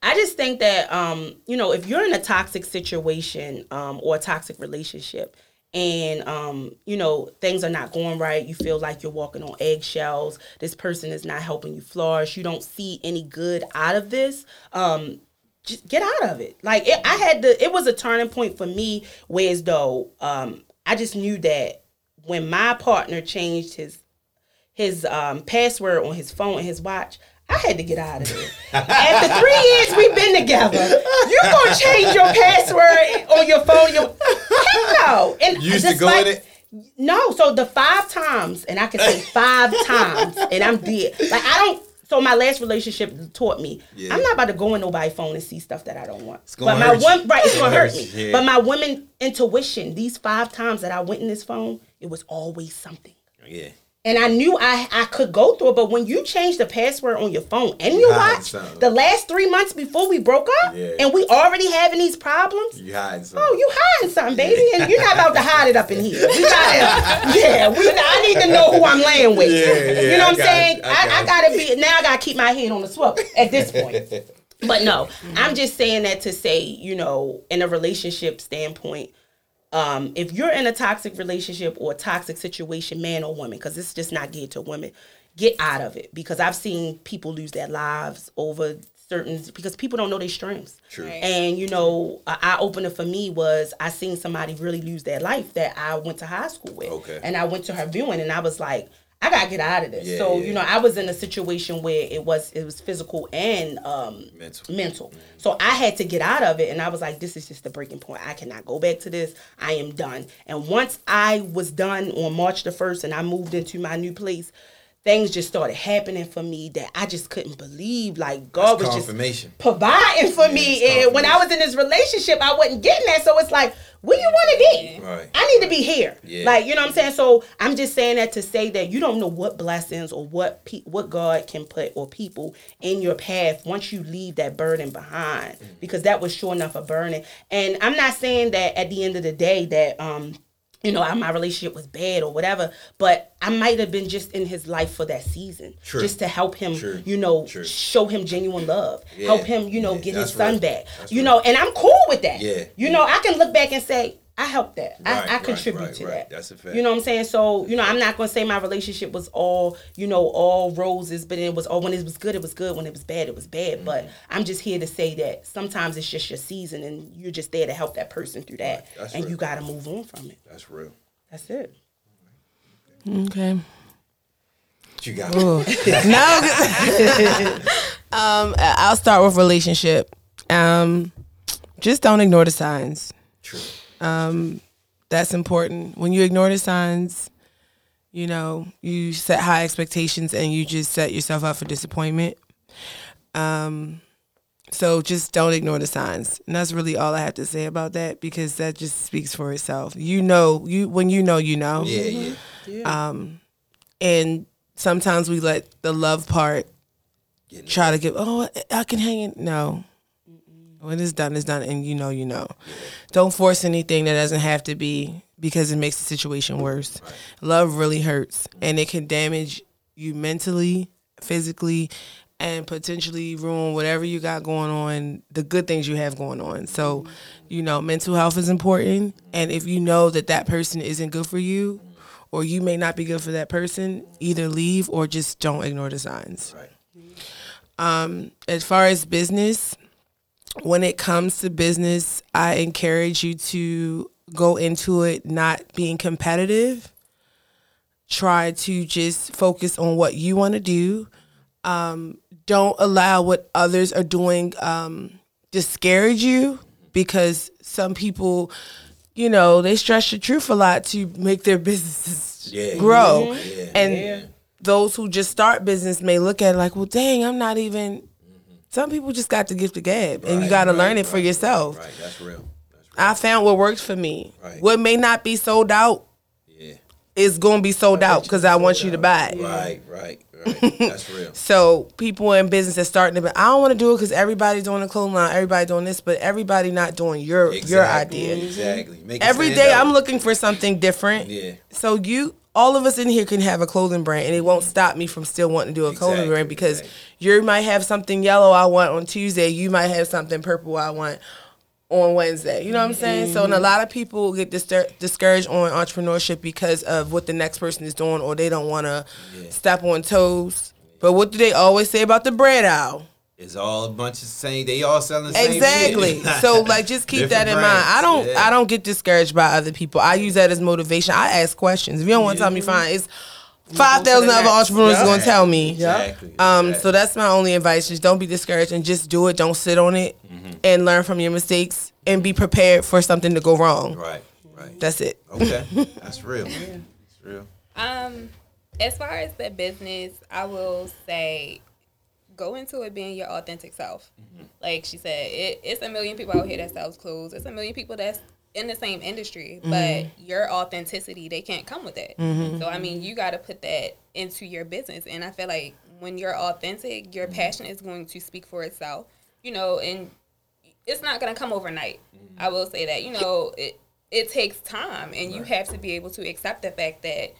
I just think that um, you know, if you're in a toxic situation um, or a toxic relationship, and um, you know things are not going right, you feel like you're walking on eggshells. This person is not helping you flourish. You don't see any good out of this. Um, just get out of it. Like it, I had to. It was a turning point for me, whereas though um, I just knew that when my partner changed his his um, password on his phone and his watch. I had to get out of there. After three years we've been together, you're gonna change your password on your phone? Your heck no. And
You used to go in it?
No, so the five times, and I can say five times, and I'm dead. Like I don't. So my last relationship taught me
Yeah.
I'm not about to go in nobody's phone and see stuff that I don't want. but my one right, it's gonna hurt me.
yeah.
But my women intuition, these five times that I went in this phone, it was always something.
Yeah.
And I knew I, I could go through it, but when you change the password on your phone and your
hiding
watch, the last three months before we broke up,
Yeah.
and we already having these problems,
You hiding something.
Oh, you hiding something, baby, and you're not about to hide it up in here. We gotta, yeah, we. I need to know who I'm laying with.
Yeah, yeah,
you know what I'm saying?
you, I
I, I
got
gotta be now. I gotta keep my head on the swivel at this point. But no, I'm mm-hmm. just saying that to say, you know, in a relationship standpoint, um, if you're in a toxic relationship or a toxic situation, man or woman, because it's just not geared to women, get out of it. Because I've seen people lose their lives over certain because people don't know their strengths.
True.
Right.
And you know, a eye opener for me was I seen somebody really lose their life that I went to high school with.
Okay.
And I went to her viewing, and I was like. I gotta get out of this.
Yeah,
so
yeah.
you know, I was in a situation where it was it was physical and um,
Mental.
mental. So I had to get out of it, and I was like, "This is just the breaking point. I cannot go back to this. I am done." And once I was done on March the first, and I moved into my new place, things just started happening for me that I just couldn't believe. Like God
That's
was just providing for me, and when I was in this relationship, I wasn't getting that. So it's like, where you want to be?
Right.
I need to be here.
Yeah.
Like you know what I'm saying. So I'm just saying that to say that you don't know what blessings or what pe- what God can put or people in your path once you leave that burden behind,
Mm-hmm.
because that was sure enough a burden. And I'm not saying that at the end of the day that um you know, my relationship was bad or whatever, but I might have been just in his life for that season,
True.
just to help him,
True.
you know,
True.
show him genuine love,
Yeah.
help him, you know,
Yeah,
get his
that's
son back,
That's
you
real.
know, and I'm cool with that.
Yeah.
you know, I can look back and say I helped that,
Right,
I, I
right,
contribute
right,
to
right.
that.
That's a fact.
You know what I'm saying? So you know, I'm not gonna say my relationship was all, you know, all roses, but it was all when it was good, it was good. When it was bad, it was bad. But
Mm-hmm.
I'm just here to say that sometimes it's just your season, and you're just there to help that person through that,
That's
and
real.
you got to move on from it.
That's real.
That's it.
Okay.
What you got? It.
No. um, I'll start with relationship. Um, just don't ignore the signs.
True.
That's important. When you ignore the signs, you know, you set high expectations and you just set yourself up for disappointment. Um, So just don't ignore the signs. And that's really all I have to say about that because that just speaks for itself. You know, you when you know, you know.
Yeah, yeah.
Um, And sometimes we let the love part try to give, oh, I can hang it. No. When it's done, it's done. And you know, you know. Don't force anything that doesn't have to be because it makes the situation worse. Love really hurts and it can damage you mentally, physically, and potentially ruin whatever you got going on, the good things you have going on. So, you know, mental health is important. And if you know that that person isn't good for you, or you may not be good for that person, either leave or just don't ignore the signs. Um, as far as business, when it comes to business, I encourage you to go into it not being competitive. Try to just focus on what you want to do. Um, don't allow what others are doing um, discourage you because some people, you know, they stretch the truth a lot to make their businesses
Yeah.
grow. And those who just start business may look at it like, well, dang, I'm not even. Some people just got the gift of gab, and you got to
right,
learn it for yourself.
Right, that's real. That's real.
I found what works for me.
Right.
What may not be sold out
Yeah.
is going to be sold out because I want you to buy it.
Right, right, right. That's real.
So people in business are starting to, be, I don't want to do it because everybody's doing the clothing line, everybody doing this, but everybody not doing your your idea.
Exactly.
Every day
out.
I'm looking for something different.
Yeah.
So you, all of us in here can have a clothing brand, and it won't mm-hmm. stop me from still wanting to do a clothing brand because
exactly.
you might have something yellow I want on Tuesday, you might have something purple I want on Wednesday. You know what I'm saying? So, and a mm-hmm. lot of people get distur- discouraged on entrepreneurship because of what the next person is doing, or they don't want to step on toes. But what do they always say about the bread aisle?
It's all a bunch of same. They all selling the same
Exactly.
shit.
so like just keep that in
Different
mind. I don't
yeah.
I don't get discouraged by other people. I use that as motivation. I ask questions. If you don't want to tell me, fine. It's five thousand other entrepreneurs gonna tell me.
Exactly.
Um,
exactly.
so that's my only advice. Just don't be discouraged and just do it. Don't sit on it
Mm-hmm.
and learn from your mistakes and be prepared for something to go wrong.
right, right.
That's it.
Okay, that's real. That's real.
Um, as far as the business, I will say, go into it being your authentic self. Mm-hmm. Like she said, it, it's a million people out here that sells clothes. It's a million people that's in the same industry, but mm-hmm. your authenticity, they can't come with that. Mm-hmm. So I mean, you got to put that into your business, and I feel like when you're authentic, your passion is going to speak for itself. You know, and it's not gonna come overnight. I will say that. You know, it it takes time, and you have to be able to accept the fact that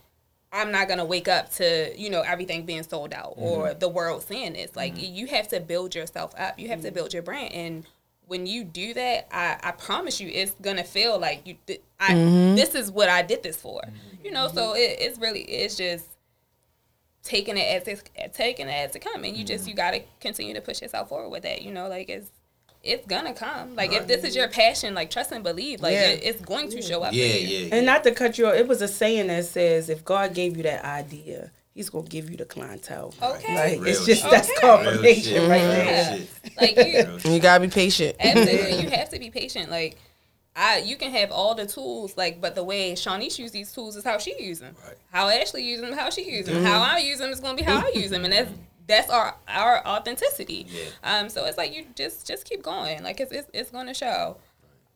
I'm not gonna wake up to you know everything being sold out or mm-hmm. the world seeing this. Like mm-hmm. you have to build yourself up. You have to mm-hmm. build your brand, and when you do that, I, I promise you, it's gonna feel like you. th- I this is what I did this for. You know, so it, it's really it's just taking it as it's taking it as it come, and you just you gotta continue to push yourself forward with that. You know, like it's it's gonna come. Like if this is your passion, like trust and believe, like
Yeah.
it, it's going to show up.
Yeah,
for
yeah.
And not to cut you off, it was a saying that says if God gave you that idea, He's gonna give you the clientele.
Okay.
Like
Real
it's just
shit.
that's
Okay.
Real
confirmation
shit,
right there.
shit.
Like you,
You gotta be patient.
Absolutely, you have to be patient. Like, I you can have all the tools, like, but the way Shawnice use these tools is how she use them.
Right.
How Ashley use them, how she use them. Mm-hmm. How I use them is gonna be how I use them, and that's that's our our authenticity.
Yeah.
Um, so it's like you just just keep going. Like it's it's, it's gonna show.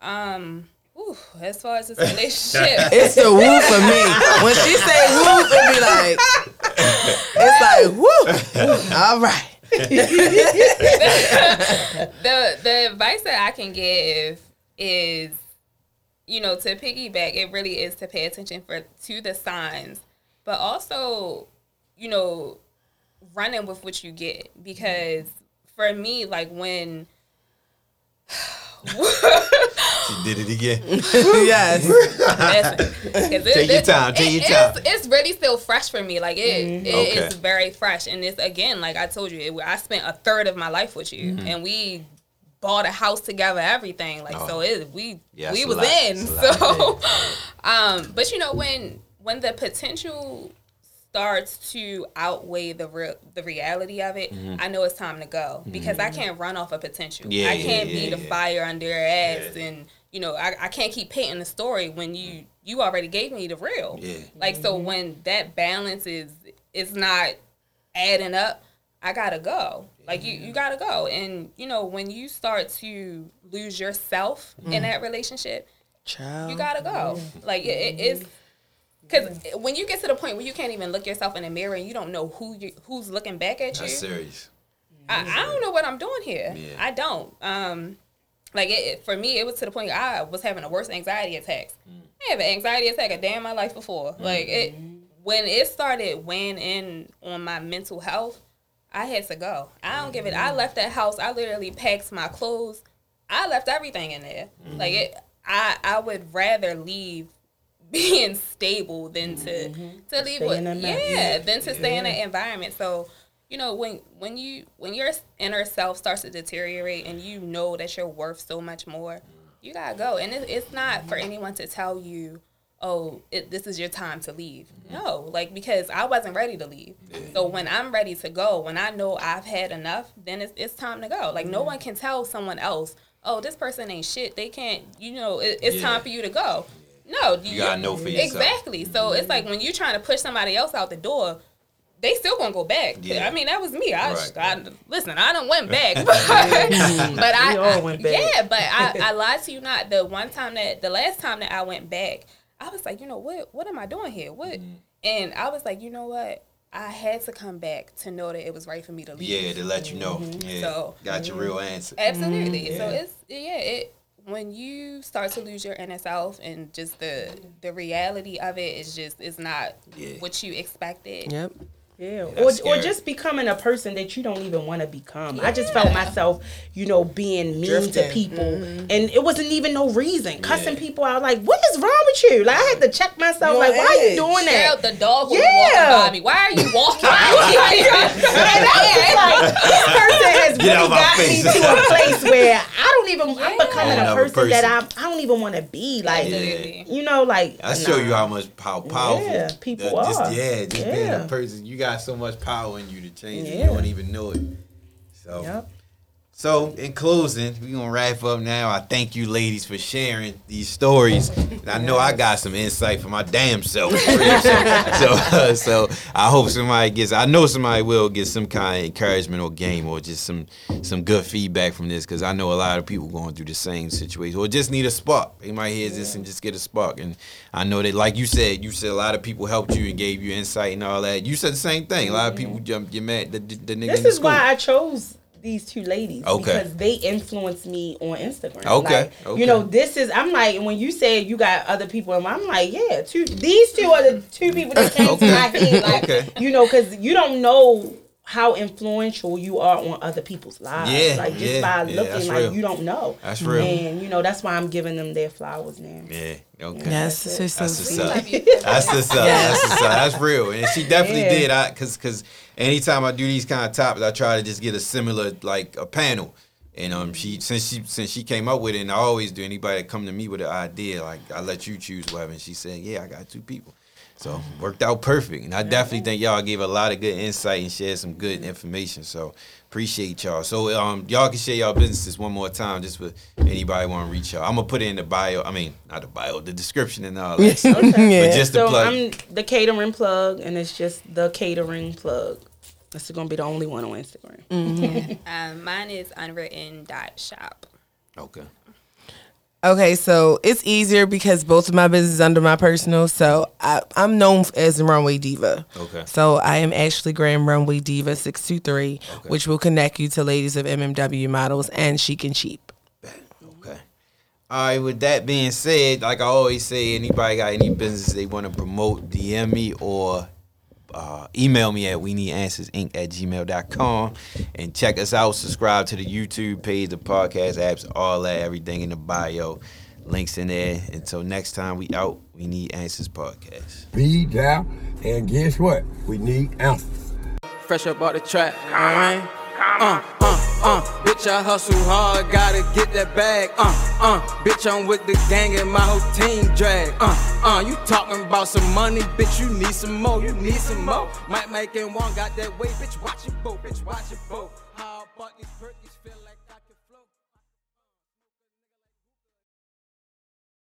Um, whew, as far as this relationship,
It's the woo for me. When she say woo, it be like it's like woo. All right.
the the advice that I can give is, you know, to piggyback, it really is to pay attention for to the signs, but also, you know, running with what you get because for me, like when.
She did it again.
yes.
It-
Take your
it-
time, take your time.
It's, it's really still fresh for me. Like it, it
Okay.
is very fresh, and it's again, like I told you, it, I spent a third of my life with you,
Mm-hmm.
and we bought a house together, everything. Like so, it we
Oh. Yeah,
we was
lot.
in. So, um, but you know when when the potential starts to outweigh the real the reality of it, mm-hmm. I know it's time to go mm-hmm. because I can't run off a potential.
Mm-hmm. Yeah,
I can't
yeah,
be the
yeah.
fire under her ass and you know I, I can't keep painting the story when you mm. you already gave me the real
Yeah.
like so mm-hmm. when that balance is is not adding up I gotta go. Like you, you gotta go. And you know, when you start to lose yourself in mm. that relationship,
Child.
you gotta go. Like it, it is. Because when you get to the point where you can't even look yourself in the mirror and you don't know who you who's looking back at you,
That's serious.
I, I don't know what I'm doing here.
Yeah.
I don't. Um, like it, it- for me, it was to the point I was having the worst anxiety attacks. Mm. I have an anxiety attack a day in my life before. Mm. Like it, when it started weighing in on my mental health, I had to go. I don't give it. I mm. left that house. I literally packed my clothes. I left everything in there. Like it, I I would rather leave being stable than to mm-hmm. to leave
stay
with
in that mess.
yeah than to stay in that environment. So you know when when you when your inner self starts to deteriorate and you know that you're worth so much more, you gotta go. And it, it's not for mm-hmm. anyone to tell you, oh, it, this is your time to leave. Mm-hmm. No, like because I wasn't ready to leave. So when I'm ready to go, when I know I've had enough, then it's it's time to go. Like no one can tell someone else, oh, this person ain't shit. They can't. You know, it, it's
Yeah.
time for you to go. No,
You gotta know for yourself.
Exactly. So it's like when you're trying to push somebody else out the door, they still gonna go back.
Yeah.
I mean, that was me. I,
Right.
I listen. I done went back, but, but I,
all went back.
yeah. But I, I lied to you not. The one time that the last time that I went back, I was like, you know what? What am I doing here? What?
Mm-hmm.
And I was like, you know what? I had to come back to know that it was right for me to leave.
Yeah, to let you know.
Mm-hmm. So-
got your real answer.
Absolutely. So
Yeah.
it's yeah, it when you start to lose your inner self and just the the reality of it is just is not
Yeah.
what you expected.
Yep.
Yeah, or,
that's
or
scary.
just becoming a person that you don't even want to become. I just felt myself, you know, being mean
Drifting.
to people, and it wasn't even no reason. Cussing
Yeah.
people out, like, what is wrong with you? Like, I had to check myself,
You
like,
on
why are you
edge.
doing that?
Girl, the dog was
Yeah.
walking by me. Why are you walking?
And I was like, this person has really got
face.
me to a place where I don't even, I'm becoming a
up a
person, that
person.
I, I don't even want to be. Like,
Absolutely.
you know, like,
I show you how much how powerful.
Yeah, people
uh, just,
are.
Yeah, just being a person, you got so much power in you to change. it. You don't even know it. So,
Yep.
So in closing, we're gonna wrap up now. I thank you, ladies, for sharing these stories. And I know I got some insight for my damn self. so, so, uh, so I hope somebody gets. I know somebody will get some kind of encouragement or game or just some some good feedback from this because I know a lot of people going through the same situation or just need a spark. They might hear this and just get a spark. And I know that, like you said, you said a lot of people helped you and gave you insight and all that. You said the same thing. A lot of people jumped. You mad the, the, the nigga
This is why I chose these two ladies
Okay.
because they influenced me on Instagram.
Okay,
Like,
okay.
You know, this is I'm like when you said you got other people, and I'm like, yeah, two. These two are the two people that came to my head. Like,
Okay.
you know, because you don't know how influential you are on other people's lives.
Yeah,
like just
yeah,
by looking,
that's
like
real.
you don't know.
That's real.
And you know that's why I'm giving them their flowers now.
Yeah. Okay.
Yes, so, so
That's what's
sweet.
up. That's the stuff. That's the stuff. That's real. And she definitely
Yeah.
did. I cause cause anytime I do these kind of topics, I try to just get a similar like a panel. And um she since she since she came up with it and I always do anybody that come to me with an idea, like I let you choose whatever and she said, Yeah, I got two people. So worked out perfect. And I definitely think y'all gave a lot of good insight and shared some good information. So appreciate y'all. So um y'all can share y'all businesses one more time just for anybody want to reach y'all. I'm gonna put it in the bio. I mean, not the bio, the description and all that. stuff.
Yeah.
But just the
So
plug.
I'm the catering plug, and it's just the catering plug. This is gonna be the only one on Instagram.
Um, mine is unwritten dot shop.
okay.
Okay, so it's easier because both of my businesses under my personal. So I, I'm known as the Runway Diva.
Okay.
So I am Ashley Graham Runway Diva six two three,
Okay.
which will connect you to ladies of MMW models and chic and cheap.
Okay. All right. With that being said, like I always say, anybody got any business they want to promote, DM me or uh, email me at we need answers inc at gmail.com and check us out. Subscribe to the YouTube page, the podcast apps, all that, everything in the bio. Links in there. Until next time, we out. We need answers podcast.
Be down, and guess what? We need answers.
fresh up out the trap. Alright? Uh, uh, uh, bitch, I hustle hard, gotta get that bag. Uh, uh, bitch, I'm with the gang and my whole team drag. Uh, uh, you talking about some money, bitch, you need some more, you need some more. Mike, Mike, and one got that way, bitch, watch it, boat, bitch, watch it, boat. How about these?